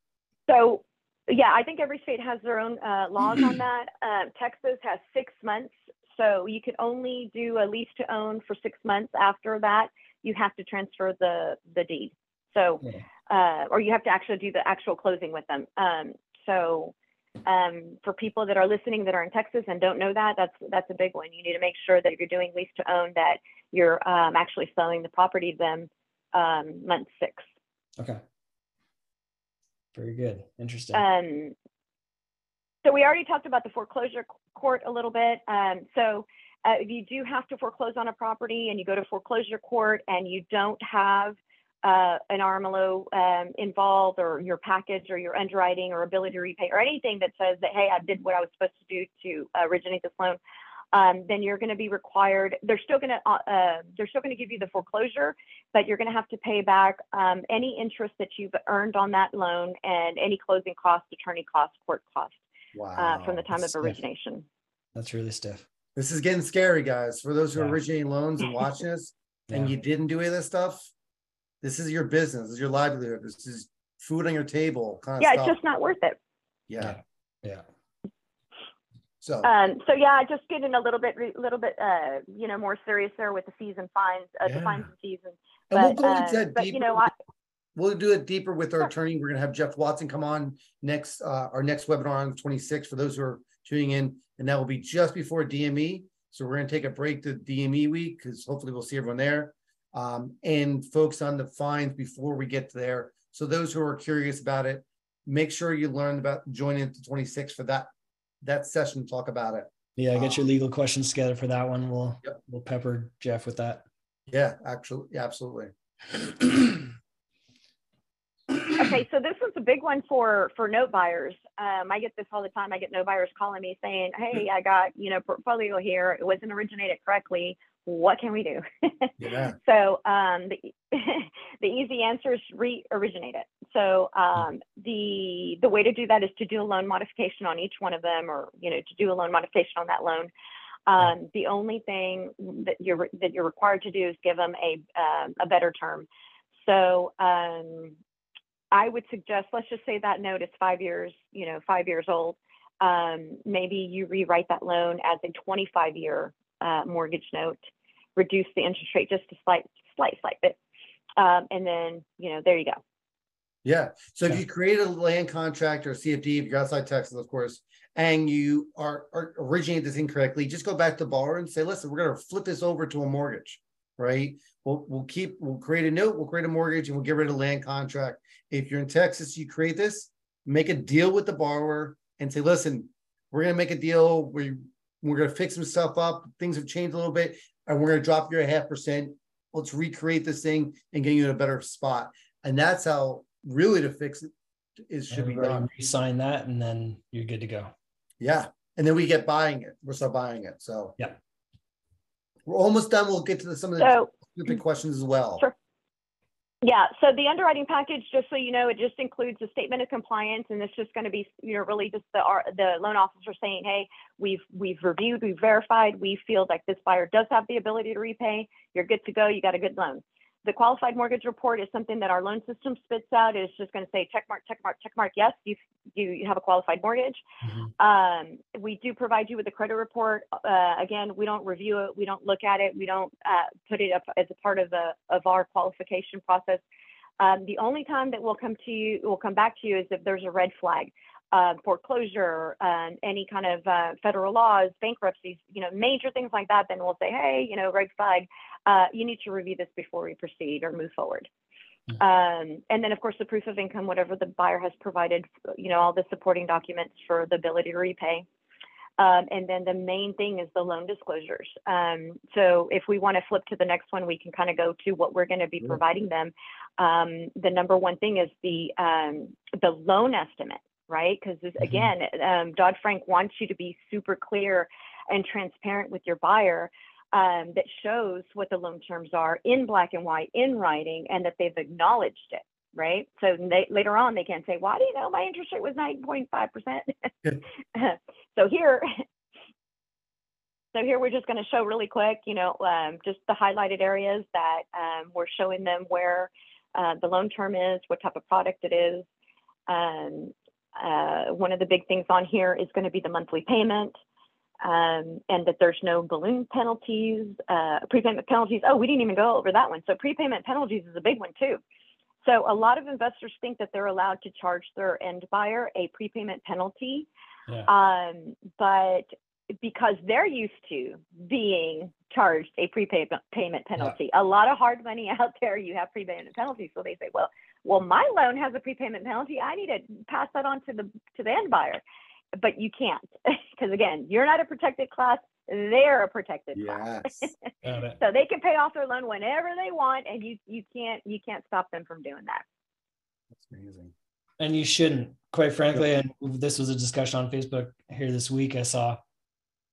So yeah, I think every state has their own uh, laws on [clears throat] that. Um, Texas has six months, so you can only do a lease to own for six months. After that, you have to transfer the the deed. So, Yeah. uh, or you have to actually do the actual closing with them. Um, so Um, for people that are listening that are in Texas and don't know that, that's that's a big one. You need to make sure that if you're doing lease to own, that you're um, actually selling the property to them um, month six. Okay. Very good. Interesting. Um, so we already talked about the foreclosure court a little bit. Um, so uh, if you do have to foreclose on a property and you go to foreclosure court and you don't have uh, an RMLO um, involved or your package or your underwriting or ability to repay or anything that says that, hey, I did what I was supposed to do to originate this loan, um, then you're going to be required. They're still going to uh, uh, they're still going to give you the foreclosure, but you're going to have to pay back um, any interest that you've earned on that loan and any closing costs, attorney costs, court costs Wow. uh, from the time of stiff. origination. That's really stiff. This is getting scary, guys. For those who are originating loans and [laughs] watching this, and Yeah. you didn't do any of this stuff, this is your business. This is your livelihood. This is food on your table kind of Yeah, stuff. it's just not worth it. yeah. Yeah. So Um, so yeah, just getting a little bit, a little bit, uh, you know, more serious there with the fees and fines, uh, the Yeah. fines and fees. And, and we'll but, go uh, into that but you know, I, we'll do it deeper with our Sure. attorney. We're gonna have Jeff Watson come on next, uh, our next webinar on the twenty-sixth for those who are tuning in. And that will be just before DME. So we're gonna take a break to DME week because hopefully we'll see everyone there. Um, and focus on the fines before we get there. So those who are curious about it, make sure you learn about joining the 26 for that, that session, to talk about it. Yeah. Get your Um, legal questions together for that one. We'll Yep. we'll pepper Jeff with that. Yeah, actually, yeah, absolutely. okay, so this one's a big one for for note buyers. Um, I get this all the time. I get note buyers calling me saying, "Hey, I got you know portfolio here. It wasn't originated correctly. What can we do?" Yeah, [laughs] So um, the [laughs] the easy answer is re-originate it. So um, the the way to do that is to do a loan modification on each one of them, or you know to do a loan modification on that loan. Um, the only thing that you're that you're required to do is give them a um, a better term. So um, I would suggest let's just say that note is five years, you know, five years old. Um, maybe you rewrite that loan as a 25 year uh, mortgage note reduce the interest rate just a slight, slight, slight bit. Um, and then, you know, there you go. yeah. So if you create a land contract or CFD, if you're outside Texas, of course, and you are, are originate this incorrectly, just go back to the borrower and say, listen, we're gonna flip this over to a mortgage, right? We'll, we'll keep, we'll create a note, we'll create a mortgage, and we'll get rid of the land contract. If you're in Texas, you create this, make a deal with the borrower and say, listen, we're gonna make a deal, we, we're gonna fix some stuff up, things have changed a little bit, and we're gonna drop your half percent. Let's recreate this thing and get you in a better spot. And that's how really to fix it is should be Everybody done. Re-sign that, and then you're good to go. Yeah. And then we get buying it. We're still buying it. So Yeah. we're almost done. We'll get to the, some of the So, stupid questions as well. Sure. Yeah. So the underwriting package, just so you know, it just includes a statement of compliance, and it's just going to be, you know, really just the the loan officer saying, hey, we've we've reviewed, we've verified, we feel like this buyer does have the ability to repay. You're good to go. You got a good loan. The qualified mortgage report is something that our loan system spits out. It's just going to say check mark, check mark, check mark. Yes, you you, have a qualified mortgage. Mhm. Um, we do provide you with a credit report. Uh, again, we don't review it, we don't look at it, we don't uh, put it up as a part of the of our qualification process. Um, the only time that we'll come to you, we'll come back to you, is if there's a red flag, uh, foreclosure, um, any kind of uh, federal laws, bankruptcies, you know, major things like that. Then we'll say, hey, you know, red flag. Uh, you need to review this before we proceed or move forward. Um, and then, of course, the proof of income, whatever the buyer has provided, you know, all the supporting documents for the ability to repay. Um, and then the main thing is the loan disclosures. Um, so if we want to flip to the next one, we can kind of go to what we're going to be Sure. providing them. Um, the number one thing is the um, the loan estimate, right? Because again, um, Dodd Frank wants you to be super clear and transparent with your buyer um, that shows what the loan terms are in black and white in writing and that they've acknowledged it right? So they, later on they can say why do you know my interest rate was 9.5% [laughs] so here [laughs] so here we're just going to show really quick you know um, just the highlighted areas that um, we're showing them where uh, the loan term is what type of product it is um, uh, one of the big things on here is going to be the monthly payment um, and that there's no balloon penalties, uh, prepayment penalties. Oh, we didn't even go over that one. So prepayment penalties is a big one too. So a lot of investors think that they're allowed to charge their end buyer a prepayment penalty. Yeah. Um, but because they're used to being charged a prepayment payment penalty, a lot of hard money [laughs] out there, you have prepayment penalties. So they say, well, well, my loan has a prepayment penalty. I need to pass that on to the to the end buyer, but you can't [laughs] because again, you're not a protected class. They're a protected class. Yes. [laughs] Got it. So they can pay off their loan whenever they want, and you you can't you can't stop them from doing that. That's amazing. and you shouldn't quite frankly and this was a discussion on facebook here this week i saw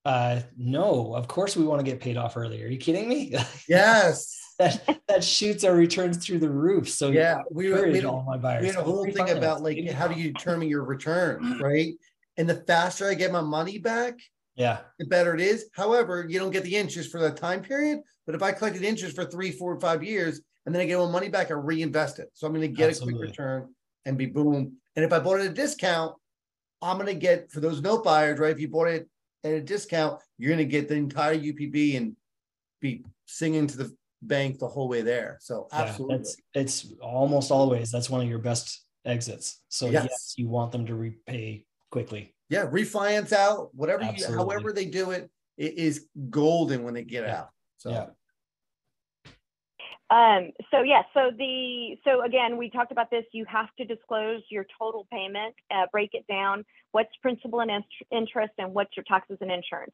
uh no of course we want to get paid off early are you kidding me [laughs] Yes. That that shoots our returns through the roof so Yeah. We, had, all my buyers we had a whole thing refinance. about like how do you [laughs] determine your return, right? And the faster I get my money back, yeah the better it is. However, you don't get the interest for that time period. But if I collected interest for three, four, five years, and then I get my money back, I reinvest it. So I'm going to get a quick return and be boom. And if I bought it at a discount, I'm going to get for those note buyers, right? If you bought it at a discount, you're going to get the entire UPB and be singing to the bank the whole way there. So absolutely. that's it's almost always that's one of your best exits so yes, Yes. you want them to repay quickly yeah, refinance out, whatever you, however they do it, it is golden when they get Yeah. out. So Yeah. Um, so yes, so the so again, we talked about this. You have to disclose your total payment, uh, break it down. What's principal and interest, and what's your taxes and insurance.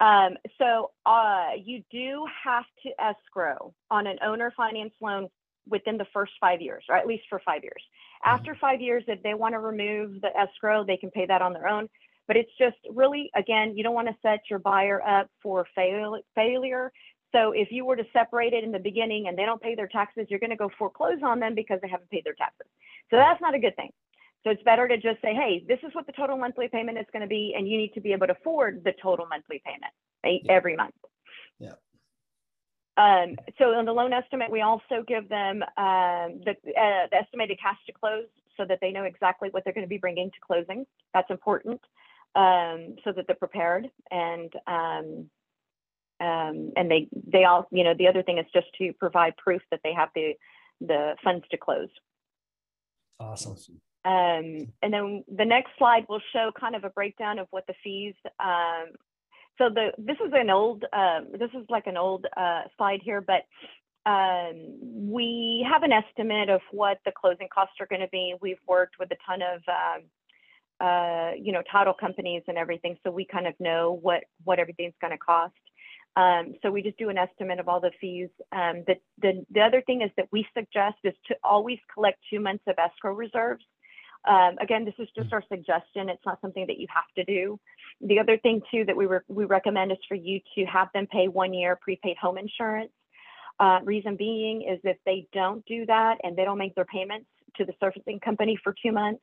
Um, so uh, you do have to escrow on an owner finance loan within the first five years, or at least for five years. After five years, if they want to remove the escrow, they can pay that on their own. But it's just really, again, you don't want to set your buyer up for fail- failure. So if you were to separate it in the beginning and they don't pay their taxes, you're going to go foreclose on them because they haven't paid their taxes. So that's not a good thing. So it's better to just say, hey, this is what the total monthly payment is going to be, and you need to be able to afford the total monthly payment right, Yeah. every month. Yeah. Um, so on the loan estimate, we also give them um, the, uh, the estimated cash to close so that they know exactly what they're going to be bringing to closing. That's important um, so that they're prepared and um, um, and they they all you know the other thing is just to provide proof that they have the the funds to close. awesome Um, and then the next slide will show kind of a breakdown of what the fees. Um, so the this is an old um, this is like an old uh, slide here, but um, we have an estimate of what the closing costs are going to be. We've worked with a ton of um, uh, you know title companies and everything, so we kind of know what what everything's going to cost. Um, so we just do an estimate of all the fees. Um, the, the the other thing is that we suggest is to always collect two months of escrow reserves. Um, again, this is just our suggestion. It's not something that you have to do. The other thing too that we re- we recommend is for you to have them pay one year prepaid home insurance. Uh, reason being is if they don't do that and they don't make their payments to the servicing company for two months,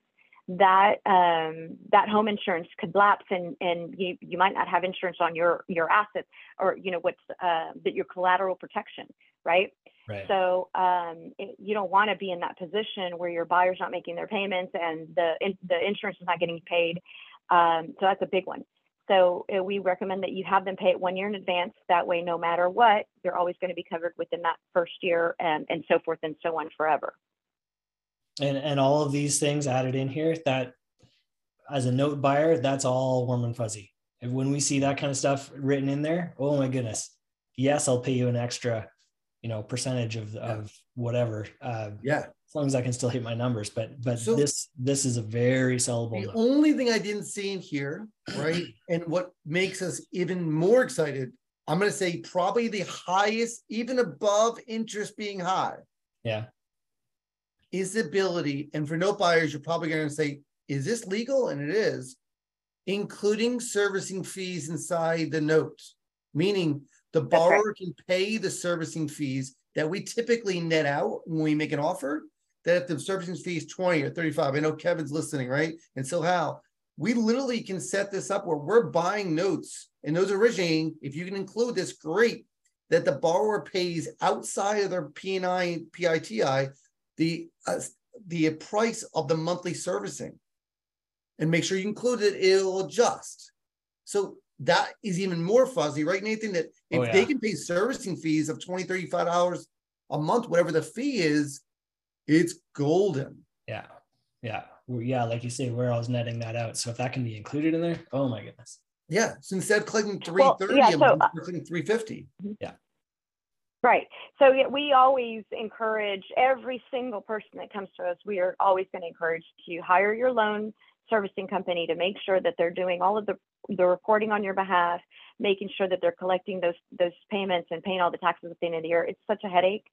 that um, that home insurance could lapse and and you you might not have insurance on your your assets or you know what's uh, that your collateral protection, right? Right So um, it, you don't want to be in that position where your buyer's not making their payments and the in, the insurance is not getting paid. Um, so that's a big one. So uh, we recommend that you have them pay it one year in advance. That way, no matter what, they're always going to be covered within that first year and, and so forth and so on forever. and and all of these things added in here that as a note buyer that's all warm and fuzzy and when we see that kind of stuff written in there oh my goodness yes i'll pay you an extra you know percentage of, of whatever uh, yeah. as long as i can still hit my numbers but but So- this this is a very sellable The note. only thing I didn't see in here, right? [clears throat] and what makes us even more excited, I'm going to say probably the highest, even above interest being high, yeah is the ability. And for note buyers, you're probably going to say, is this legal? And it is, including servicing fees inside the note, meaning the That's right. borrower can pay the servicing fees that we typically net out when we make an offer. That if the servicing fee is 20 or 35, I know Kevin's listening, right? And so how we literally can set this up where we're buying notes and those originating, if you can include this, great, that the borrower pays outside of their P&I, PITI, the, uh, the price of the monthly servicing. And make sure you include it, it'll adjust. So that is even more fuzzy, right, Nathan? That if Oh, yeah. they can pay servicing fees of 20 $35 a month, whatever the fee is, it's golden. yeah yeah yeah, like you say, where I was netting that out. So if that can be included in there, oh my goodness. Yeah. So instead of clicking Well, 330 yeah, a so, month, uh, we're clicking 350. Right. So we always encourage every single person that comes to us. We are always going to encourage to hire your loan servicing company to make sure that they're doing all of the the reporting on your behalf, making sure that they're collecting those those payments and paying all the taxes at the end of the year. It's such a headache.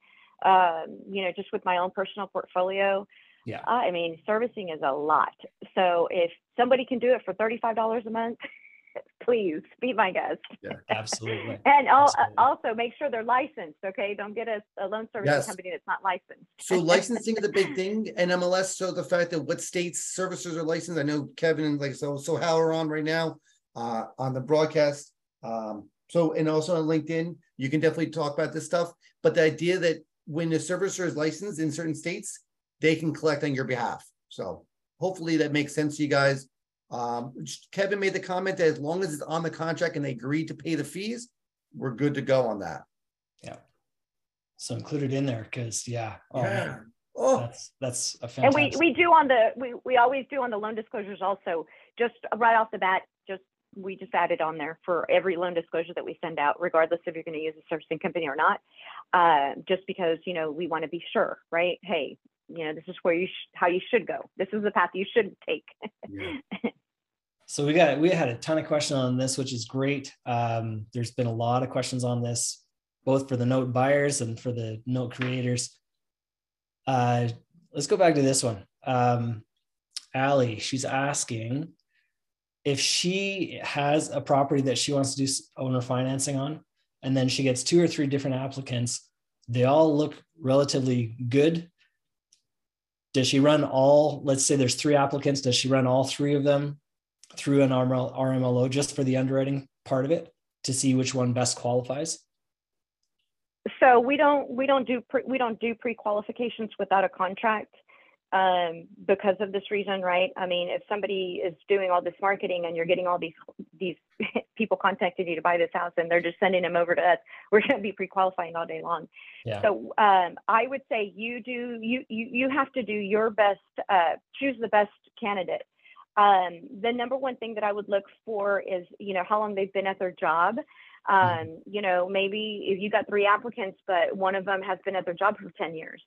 Um, you know, just with my own personal portfolio. Yeah. I mean, servicing is a lot. So if somebody can do it for thirty five dollars a month, [laughs] please be my guest. Yeah, absolutely. [laughs] And Absolutely. also make sure they're licensed, okay? Don't get a, a loan servicing Yes. company that's not licensed. So licensing is a big thing, and MLS. So the fact that what states servicers are licensed. I know Kevin and like so so Hal are on right now uh, on the broadcast. Um, so and also on LinkedIn, you can definitely talk about this stuff. But the idea that when the servicer is licensed in certain states, they can collect on your behalf. So hopefully that makes sense to you guys. Um, Kevin made the comment that as long as it's on the contract and they agree to pay the fees, we're good to go on that. Yeah. So included in there because yeah, oh, man, yeah. Oh, that's that's a And we, we do on the, we, we always do on the loan disclosures also, just right off the bat, just, we just added on there for every loan disclosure that we send out, regardless if you're going to use a servicing company or not. Uh, just because, you know, we want to be sure, right? Hey, you know, this is where you, sh- how you should go. This is the path you should take. yeah. [laughs] So we got we had a ton of questions on this, which is great. Um, there's been a lot of questions on this, both for the note buyers and for the note creators. Uh, let's go back to this one. Um, Allie, she's asking if she has a property that she wants to do owner financing on, and then she gets two or three different applicants. They all look relatively good. Does she run all? Let's say there's three applicants. Does she run all three of them through an RML, RMLO just for the underwriting part of it to see which one best qualifies? So we don't we don't do pre, we don't do pre-qualifications without a contract um, because of this reason, right? I mean, if somebody is doing all this marketing and you're getting all these these [laughs] people contacting you to buy this house and they're just sending them over to us, [laughs] we're going to be pre-qualifying all day long. Yeah. So um, I would say you do you you you have to do your best, uh, choose the best candidate. Um, the number one thing that I would look for is you know how long they've been at their job. Um, you know, maybe if you got three applicants, but one of them has been at their job for 10 years.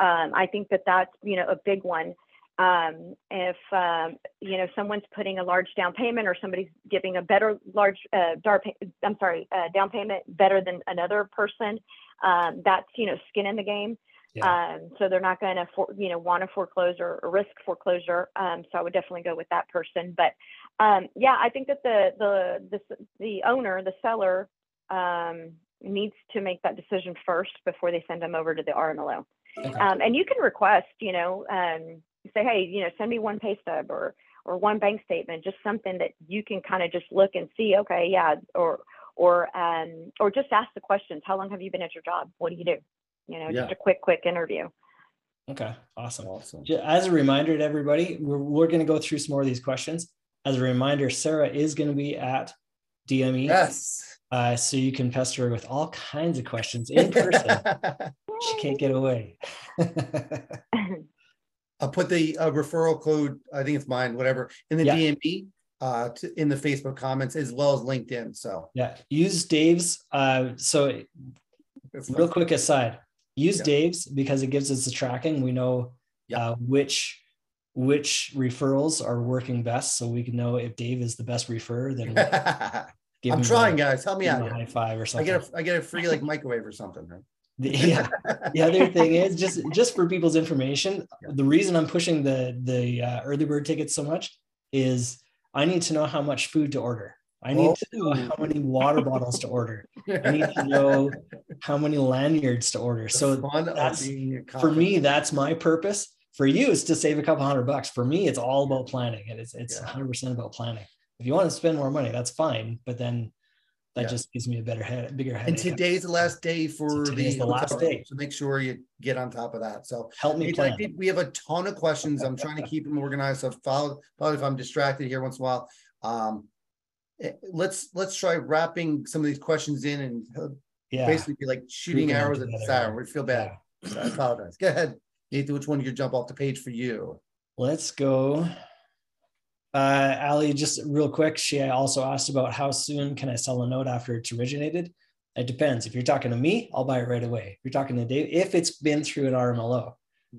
Um, I think that that's, you know, a big one. Um, if, um, you know, someone's putting a large down payment or somebody's giving a better large, uh, dar- I'm sorry, uh, down payment better than another person, um, that's, you know, skin in the game. Yeah. Um, so they're not going to, for, you know, want to foreclose or, risk foreclosure. Um, so I would definitely go with that person. But um, yeah, I think that the the the the owner, the seller, um, needs to make that decision first before they send them over to the RMLO. Okay. Um, and you can request, you know, um, say, hey, you know, send me one pay stub or or one bank statement, just something that you can kind of just look and see, okay, yeah, or or um, or just ask the questions. How long have you been at your job? What do you do? You know, Yeah. just a quick, quick interview. Okay. Awesome. Awesome. As a reminder to everybody, we're, we're going to go through some more of these questions. As a reminder, Sarah is going to be at DME. Yes. Uh, so you can pester her with all kinds of questions in person. [laughs] she can't get away. [laughs] I'll put the uh, referral code, I think it's mine, whatever, in the Yeah. DME, uh, to, in the Facebook comments as well as LinkedIn. So yeah. Use Dave's. Uh, so it's real quick aside use Yeah. dave's because it gives us the tracking we know Yeah. uh, which which referrals are working best so we can know if dave is the best referrer then we'll [laughs] give I'm him trying, a, guys. Help me out. a high five or something I get a I get a free like microwave or something. Right? The- [laughs] yeah. The other thing is just just for people's information the reason i'm pushing the the uh, early bird tickets so much is i need to know how much food to order. I need to know Oh. how many water bottles to order. I need to [laughs] know how many lanyards to order. The so that's- for me that's my purpose. For you it's to save a couple hundred bucks. For me it's all about planning and it's it's Yeah. 100% about planning. If you want to spend more money that's fine but then that Yeah. just gives me a better head bigger head. And today's the last day for today's the last day. So make sure you get on top of that. So help me Nathan, I plan think we have a ton of questions. I'm trying to keep them organized. So follow, follow if I'm distracted here once in a while. Um, eh, let's, let's try wrapping some of these questions in and uh, yeah basically be like shooting arrows at the siren. We feel bad. So I apologize. Go ahead. Nathan, which one you could jump off the page for you? let's go. Uh, Ali, just real quick, she also asked about how soon can I sell a note after it's originated? It depends. If you're talking to me, I'll buy it right away. If you're talking to Dave, if it's been through an RMLO,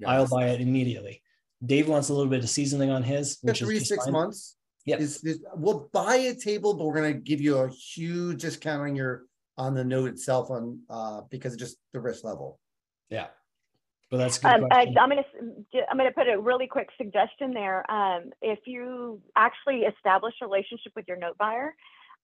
I'll buy it immediately. Dave wants a little bit of seasoning on his, which three, is six fine. months. Yeah. Is, is- we'll buy a table, but we're gonna give you a huge discount on your, on the note itself on, uh, because of just the risk level. Yeah. But that's a good Um, I. I'm gonna, s- j- I'm gonna put a really quick suggestion there. Um, if you actually establish a relationship with your note buyer,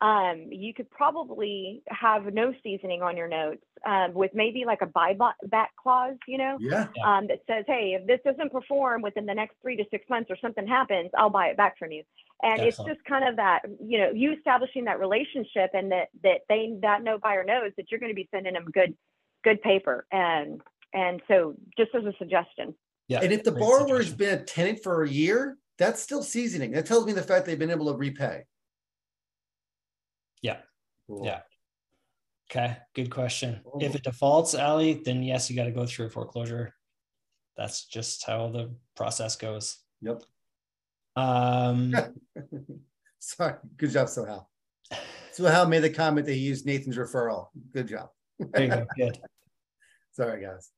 um, you could probably have no seasoning on your notes, um, with maybe like a buyback back clause, you know? Yeah. Yeah. um, that says, hey, if this doesn't perform within the next three to six months or something happens, I'll buy it back from you. And it's just kind of that, you know, you establishing that relationship and that that they that no buyer knows that you're going to be sending them good good paper. And and so just as a suggestion. Yeah. And if the borrower's been a tenant for a year, that's still seasoning. That tells me the fact they've been able to repay. Yeah. Cool. Yeah. Okay, good question. If it defaults, Ali, then yes, you got to go through a foreclosure. That's just how the process goes. Yep. Um, [laughs] Sorry. Good job, Sohal. Sohal made the comment that he used Nathan's referral. Good job. there you go. Good. [laughs] Sorry, guys.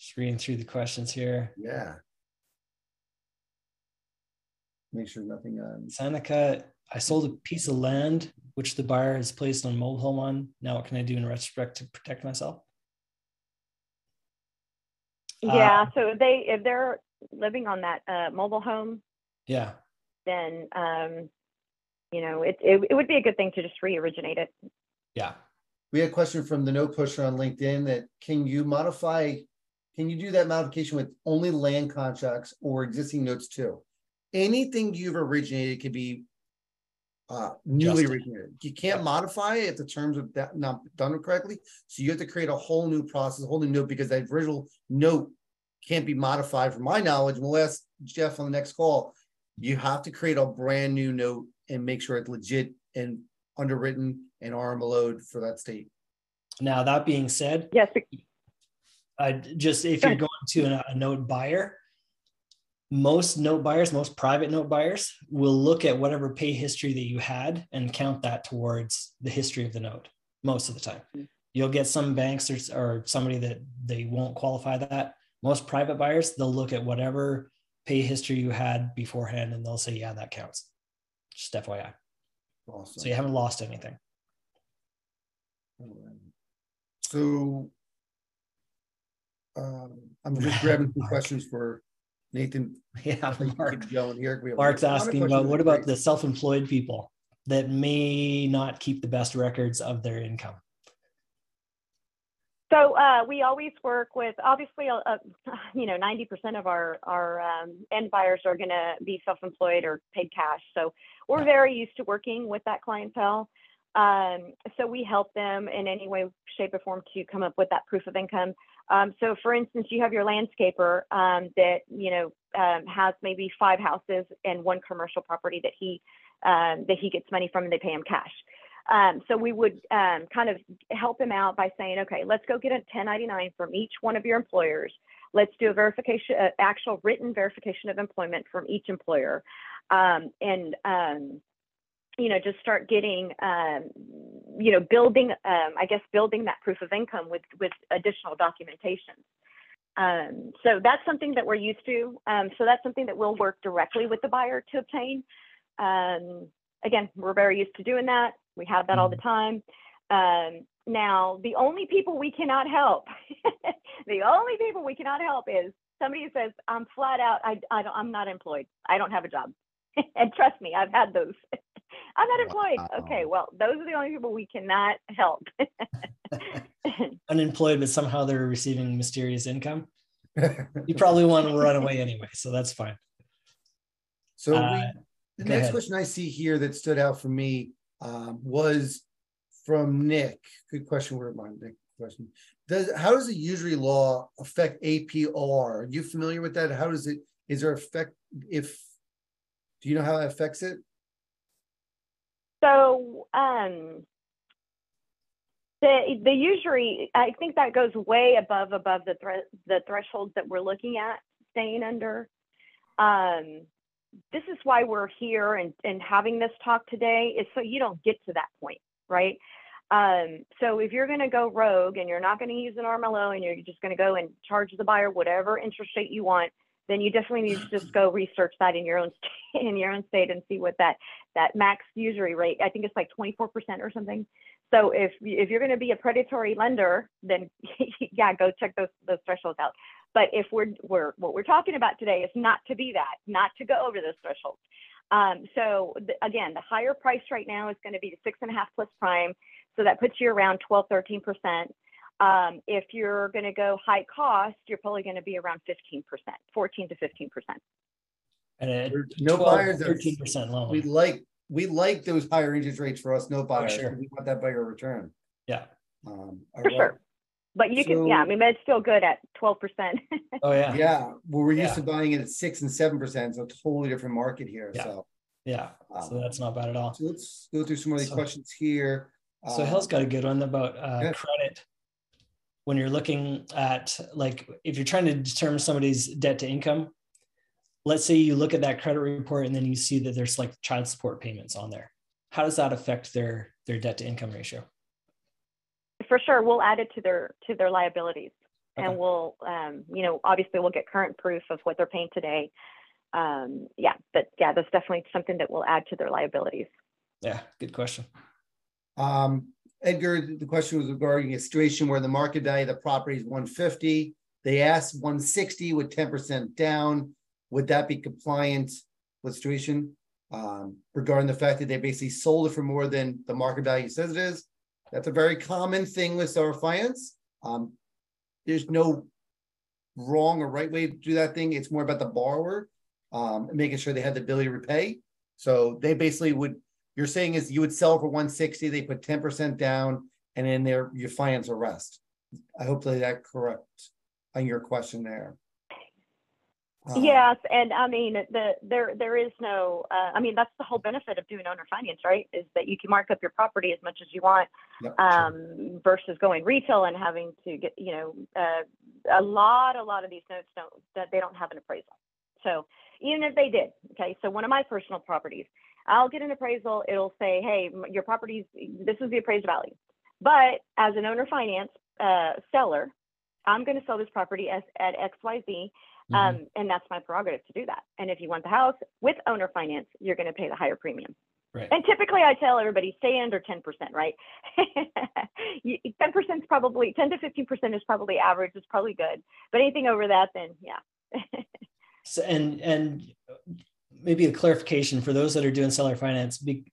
Just reading through the questions here. Yeah. Make sure nothing on. Seneca, I sold a piece of land which the buyer has placed on mobile home on. Now, what can I do in retrospect to protect myself? Uh, Yeah. So if they if they're living on that uh, mobile home, Yeah. then um, you know it, it it would be a good thing to just re-originate it. Yeah. We had a question from the note pusher on LinkedIn that can you modify, can you do that modification with only land contracts or existing notes too? Anything you've originated could be uh, newly Adjusted. originated. You can't Yep. modify it if the terms of that not done correctly. So you have to create a whole new process, a whole new note because that original note can't be modified from my knowledge. We'll ask Jeff on the next call. You have to create a brand new note and make sure it's legit and underwritten and RMLO'd for that state. Now, that being said, Yes. I just if you're going to a, a note buyer, most note buyers, most private note buyers will look at whatever pay history that you had and count that towards the history of the note most of the time. Mm. You'll get some banks or, or somebody that they won't qualify that. Most private buyers, they'll look at whatever pay history you had beforehand and they'll say, yeah, that counts. Just FYI. Awesome. So you haven't lost anything. So. Um, I'm just [laughs] grabbing some questions for Nathan. [laughs] Yeah, Keep Mark. Going here. We have Mark's a asking about what about the self-employed people that may not keep the best records of their income? So uh, we always work with obviously, uh, uh, [laughs] you know, 90% of our our um, end buyers are going to be self-employed or paid cash. So we're Yeah. very used to working with that clientele. Um, so we help them in any way, shape, or form to come up with that proof of income. Um, so, for instance, you have your landscaper um, that you know um, has maybe five houses and one commercial property that he um, that he gets money from, and they pay him cash. Um, so we would kind of help him out by saying, okay, let's go get a 1099 from each one of your employers. Let's do a verification, uh, actual written verification of employment from each employer, and you know, just start getting, um, you know, building, um, I guess, building that proof of income with with additional documentation. Um, so that's something that we're used to. Um, so that's something that we'll work directly with the buyer to obtain. Um, again, we're very used to doing that. We have that all the time. Um, now, the only people we cannot help, [laughs] the only people we cannot help is somebody who says, I'm flat out, I, I don't, I'm not employed. I don't have a job. [laughs] and trust me, I've had those. I'm not employed. Okay, well, those are the only people we cannot help. [laughs] Unemployed, but somehow they're receiving mysterious income. [laughs] You probably want to run away anyway, so that's fine. So Uh, we, the next ahead. question I see here that stood out for me um, was from Nick. Good question. Where my Nick question? Does how does the usury law affect APR? Are you familiar with that? How does it? Is there effect? If do you know how it affects it? So um, the the usury, I think that goes way above above the thre- the thresholds that we're looking at staying under. um, this is why we're here and, and having this talk today is so you don't get to that point, right? Um, so if you're going to go rogue and you're not going to use an RMLO and you're just going to go and charge the buyer whatever interest rate you want, then you definitely need to just go research that in your own state, [laughs] in your own state and see what that that max usury rate. I think it's like 24% or something. So if if you're going to be a predatory lender, then [laughs] yeah, go check those those thresholds out. But if we're we're what we're talking about today is not to be that, not to go over those thresholds. Um, so again, the higher price right now is going to be the six and a half plus prime. So that puts you around 12, 13 percent. Um, if you're going to go high cost, you're probably going to be around 15 percent, 14 to 15 percent. And a No 12, buyers. 13% loan. We like, we like those higher interest rates for us, no buyers. sure. We want that bigger return. yeah. Um, For right. sure. But you can, yeah, I mean, it's still good at 12 percent. [laughs] Oh yeah. Yeah. Yeah, well, we're used Yeah. to buying it at six and seven percent, so totally different market here, So Yeah. so. So um, that's not bad at all. So let's go through some of the So- questions here. So Um, Hill's got a good one about uh, Yeah. credit. When you're looking at like if you're trying to determine somebody's debt to income, let's say you look at that credit report and then you see that there's like child support payments on there. How does that affect their their debt to income ratio? For sure, we'll add it to their to their liabilities. Okay. and we'll um, you know obviously we'll get current proof of what they're paying today um, yeah but yeah that's definitely something that will add to their liabilities Yeah, good question. Um, Edgar, the question was regarding a situation where the market value of the property is one fifty. They asked one sixty with ten percent down. Would that be compliant with situation? Um, regarding the fact that they basically sold it for more than the market value says it is. That's a very common thing with our finance. Um, there's no wrong or right way to do that thing. It's more about the borrower, um, making sure they have the ability to repay. So they basically would you're saying is you would sell for 160, they put 10% down, and then there you finance the rest. I hope that that correct on your question there. Um, yes and i mean the there there is no uh, i mean that's the whole benefit of doing owner finance right is that you can mark up your property as much as you want yep, um, versus going retail and having to get you know uh, a lot a lot of these notes don't that they don't have an appraisal so even if they did okay so one of my personal properties i'll get an appraisal it'll say hey your property's this is the appraised value but as an owner finance uh, seller i'm going to sell this property as at xyz Mhm. um, and that's my prerogative to do that and if you want the house with owner finance you're going to pay the higher premium right. and typically I tell everybody stay under 10%, right? [laughs] 10% is probably 10 to 15% is probably average, is probably good. But anything over that, then yeah. [laughs] So, and and maybe a clarification for those that are doing seller finance. Be,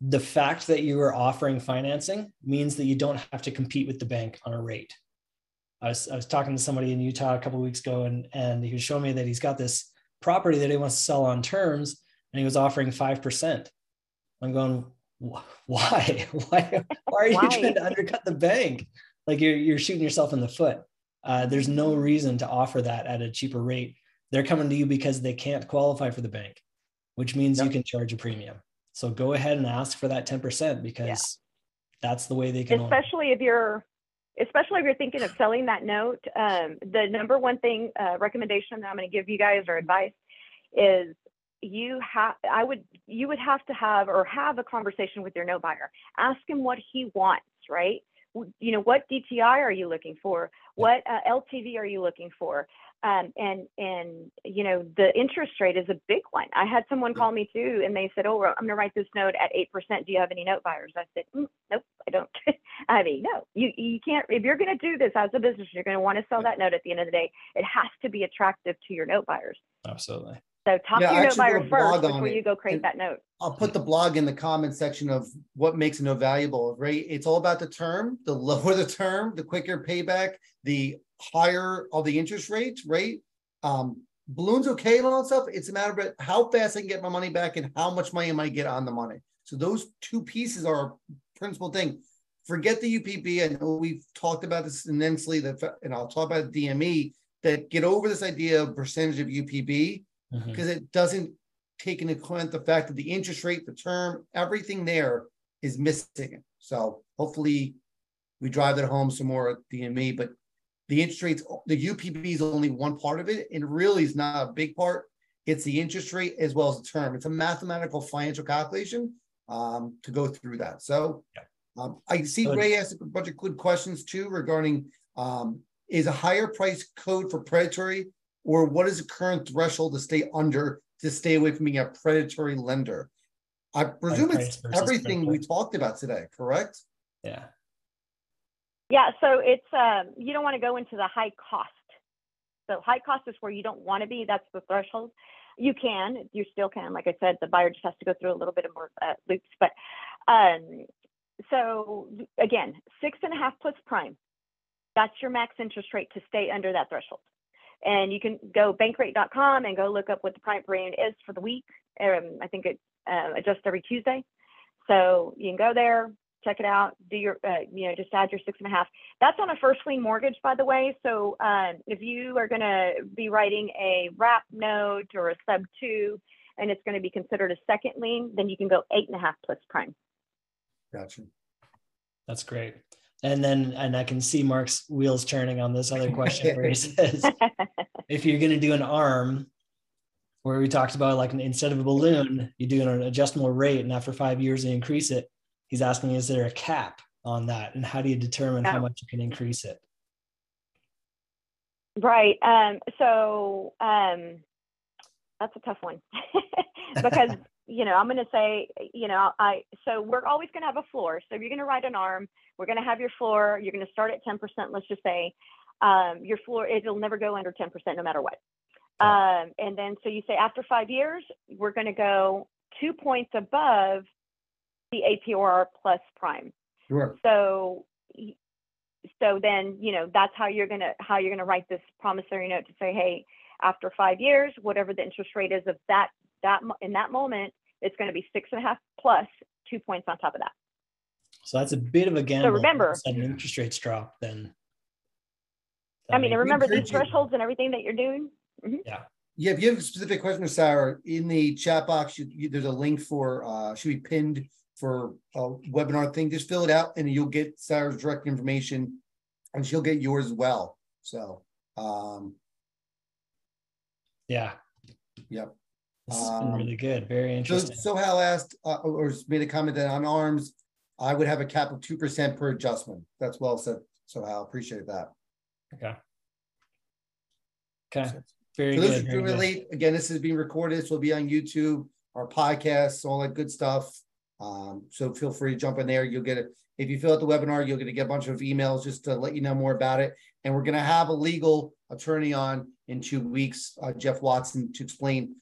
the fact that you are offering financing means that you don't have to compete with the bank on a rate. I was I was talking to somebody in Utah a couple of weeks ago, and and he was showing me that he's got this property that he wants to sell on terms, and he was offering five percent. I'm going, why? [laughs] Why? Why are you Why? trying to undercut the bank? Like you're you're shooting yourself in the foot. Uh, there's no reason to offer that at a cheaper rate they're coming to you because they can't qualify for the bank, which means you can charge a premium. So go ahead and ask for that 10% because that's the way they can. own especially if you're especially if you're thinking of selling that note um, the number one thing uh, recommendation that i'm going to give you guys or advice is you have i would you would have to have or have a conversation with your note buyer. Ask him what he wants right? You know what dti are you looking for? What uh, ltv are you looking for um, and and you know the interest rate is a big one i had someone call me too and they said oh i'm going to write this note at 8% do you have any note buyers i said mm, nope i don't [laughs] I mean, no, you you can't. If you're going to do this as a business, you're going to want to sell that note at the end of the day. It has to be attractive to your note buyers. Absolutely. So talk Yeah, to your note actually buyer wrote a blog first before it, you go create and- that note. I'll put the blog in the comment section of what makes a note valuable, right? It's all about the term. The lower the term, the quicker payback, the higher all the interest rates, right? Um, balloons okay and all that stuff. It's a matter of how fast I can get my money back and how much money am I might get on the money. So those two pieces are a principal thing. Forget the UPB. I know we've talked about this immensely, that and I'll talk about DME that get over this idea of percentage of UPB because it doesn't take into account the fact that the interest rate, the term, everything there is missing. So hopefully we drive that home some more at DME, but the interest rates, the UPB is only one part of it and really is not a big part. It's the interest rate as well as the term. It's a mathematical financial calculation um, to go through that. So um, I see Good. Ray asked a bunch of good questions too regarding um, is a higher price code for predatory or what is the current threshold to stay under to stay away from being a predatory lender? I presume it's everything we talked about today, correct? Yeah. Yeah, so it's um, you don't want to go into the high cost. So high cost is where you don't want to be. That's the threshold. You can, you still can. Like I said, the buyer just has to go through a little bit of more uh, loops. But um, so again, six and a half plus prime. That's your max interest rate to stay under that threshold. And you can go bankrate.com and go look up what the prime rate is for the week. Um, I think it uh, adjusts every Tuesday. So you can go there, check it out, do your, uh, you know, just add your six and a half. That's on a first lien mortgage, by the way. So um, if you are going to be writing a wrap note or a sub two, and it's going to be considered a second lien, then you can go eight and a half plus prime. Gotcha. That's great. And then, and I can see Mark's wheels turning on this other question where he [laughs] says, if you're going to do an arm, where we talked about like an, instead of a balloon, you do an adjustable rate, and after five years they increase it. He's asking, is there a cap on that, and how do you determine how much you can increase it? Right. Um, so um, that's a tough one [laughs] because you know I'm going to say you know I so we're always going to have a floor. So you're going to write an arm, we're going to have your floor. You're going to start at 10%. Let's just say um, your floor it'll never go under 10% no matter what. Um, and then so you say after five years we're going to go two points above the APR plus prime. Sure. So, so then, you know, that's how you're gonna, how you're gonna write this promissory note to say, hey, after five years, whatever the interest rate is of that, that, in that moment, it's gonna be six and a half plus two points on top of that. So that's a bit of a gamble. remember- sudden interest rates drop, then. I mean, remember these encourage you- thresholds and everything that you're doing. Yeah, Yeah, if you have a specific question, Sarah, in the chat box, you, you, there's a link for, uh, should be pinned for a webinar thing. Just fill it out and you'll get Sarah's direct information and she'll get yours as well. So, um, yeah, yep. this has been Um, really good. Very interesting. so Hal asked, uh, or made a comment that on arms, I would have a cap of two percent per adjustment. That's well said. So Hal, appreciate that. Okay. Okay. Very those good. who very good. late, again, this is being recorded. This will be on YouTube, our podcasts, all that good stuff. Um, so feel free to jump in there. You'll get it. If you fill out the webinar, you'll get to get a bunch of emails just to let you know more about it. And we're gonna have a legal attorney on in two weeks, uh, Jeff Watson, to explain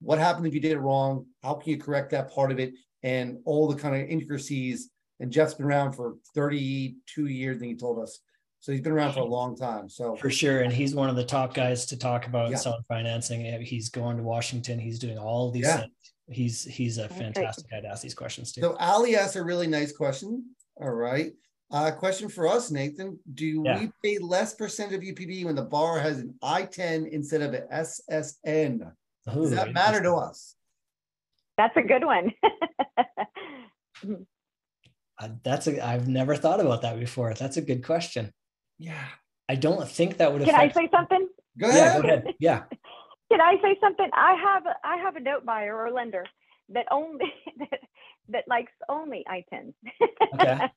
what happened if you did it wrong, how can you correct that part of it, and all the kind of intricacies. And Jeff's been around for thirty-two years, and he told us. So he's been around for a long time. So For sure. And he's one of the top guys to talk about Yeah. selling financing. He's going to Washington. He's doing all these Yeah. things. He's he's a fantastic guy to ask these questions to. So Ali asked a really nice question. All right. Uh, question for us, Nathan. Do Yeah. we pay less percent of UPB when the bar has an ITIN instead of an SSN? Does that matter to us? That's a good one. [laughs] Uh, That's a I've never thought about that before. That's a good question. Yeah. I don't think that would Can I say something? Go yeah, go ahead. Yeah. Can I say something? I have, a- I have a note buyer or lender that only, [laughs] that, that likes only ITINs. Okay. [laughs]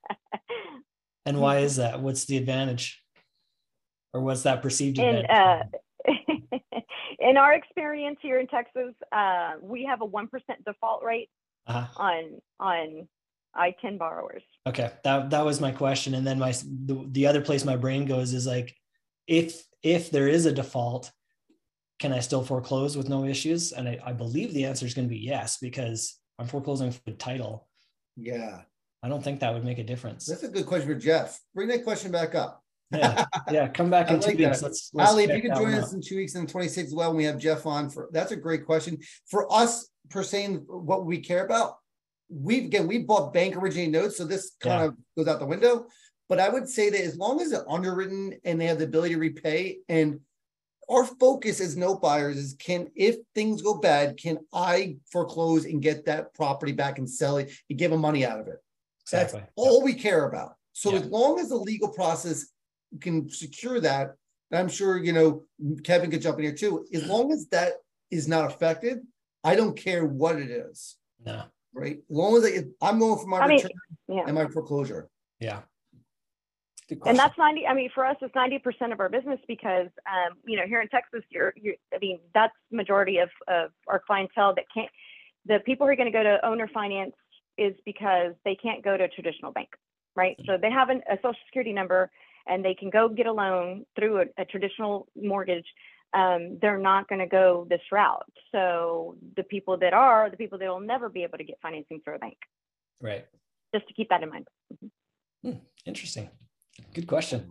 And why is that? What's the advantage? Or what's that perceived in advantage? uh, [laughs] in our experience here in Texas, uh, we have a one percent default rate uh on on ITIN borrowers. Okay, that that was my question, and then my the, the other place my brain goes is like, if if there is a default, can I still foreclose with no issues? And I, I believe the answer is going to be yes because I'm foreclosing for the title. Yeah. I don't think that would make a difference. That's a good question for Jeff. Bring that question back up. Yeah, yeah. Come back [laughs] in two like weeks. Let's, let's Ali, if you can join us out. in two weeks and 26 as well, when we have Jeff on for, that's a great question. For us, per se, what we care about, we've, again, we bought bank originating notes, so this kind Yeah. of goes out the window. But I would say that as long as they're underwritten and they have the ability to repay, and our focus as note buyers is can, if things go bad, can I foreclose and get that property back and sell it and give them money out of it? That's Exactly. all we care about. So Yeah. as long as the legal process can secure that, and I'm sure, you know, Kevin could jump in here too, as long as that is not affected, I don't care what it is, No. right? As long as I, I'm going for my I mean, return Yeah. and my foreclosure. Yeah. And that's 90, I mean, for us, it's 90% of our business because, um, you know, here in Texas, you're, you're I mean, that's majority of, of our clientele that can't, the people who are going to go to owner finance is because they can't go to a traditional bank, right? So they have an, a social security number and they can go get a loan through a, a traditional mortgage. Um, they're not going to go this route. So the people that are, the people that will never be able to get financing through a bank, right. just to keep that in mind. Interesting. Good question.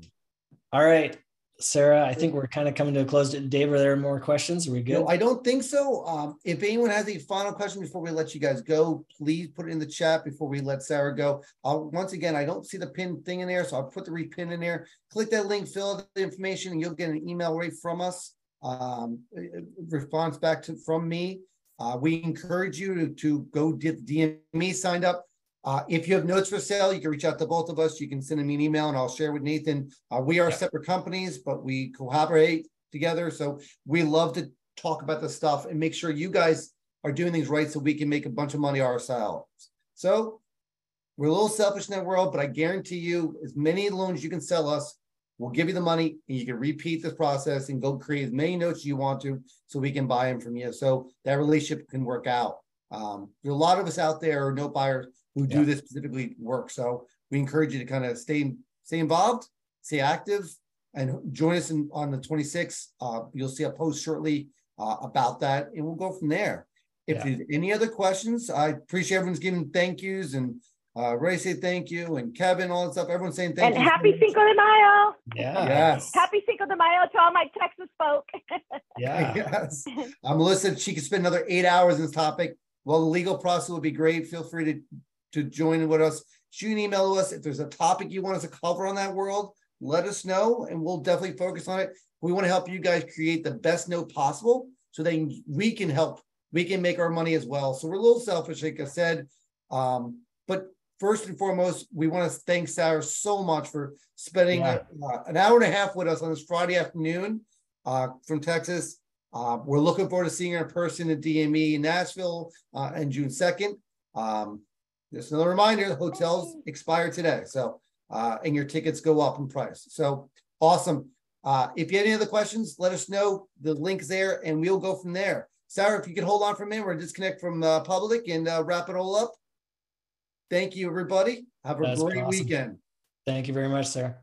All right. Sarah, I think we're kind of coming to a close. Dave, are there more questions? Are we good? No, I don't think so. Um, if anyone has a final question before we let you guys go, please put it in the chat before we let Sarah go. I'll, once again, I don't see the pin thing in there, so I'll put the repin in there. Click that link, fill out the information, and you'll get an email right from us. Um, response back to from me. Uh, we encourage you to, to go get DME signed up. Uh, if you have notes for sale, you can reach out to both of us. You can send me an email and I'll share with Nathan. Uh, we are Yeah. separate companies, but we collaborate together. So we love to talk about this stuff and make sure you guys are doing things right so we can make a bunch of money ourselves. So we're a little selfish in that world, but I guarantee you, as many loans you can sell us, we'll give you the money and you can repeat this process and go create as many notes you want to so we can buy them from you. So that relationship can work out. Um, there are a lot of us out there, note buyers, who do Yeah. this specifically work. So we encourage you to kind of stay stay involved, stay active, and join us in, on the 26th. Uh, you'll see a post shortly uh, about that, and we'll go from there. If Yeah. there's any other questions, I appreciate everyone's giving thank yous and uh, Ray say thank you and Kevin, all that stuff. Everyone's saying thank and you. And happy Cinco de Mayo. yeah. Yes. Happy Cinco de Mayo to all my Texas folk. [laughs] Yeah. Yes. Uh, Melissa, she could spend another eight hours in this topic. Well, the legal process would be great. Feel free to, to join with us. Shoot an email to us. If there's a topic you want us to cover on that world, let us know and we'll definitely focus on it. We want to help you guys create the best note possible so that we can help, we can make our money as well. So we're a little selfish, like I said. Um, but first and foremost, we want to thank Sarah so much for spending Yeah. uh, an hour and a half with us on this Friday afternoon uh, from Texas. Uh, we're looking forward to seeing her in person at DME in Nashville uh, on June 2nd. Um, just another reminder, the hotels expire today. So, uh, and your tickets go up in price. So awesome. Uh, if you have any other questions, let us know. The link's there and we'll go from there. Sarah, if you could hold on for a minute, we're disconnect from uh, public and uh, wrap it all up. Thank you, everybody. Have a That's great awesome. weekend. Thank you very much, Sarah.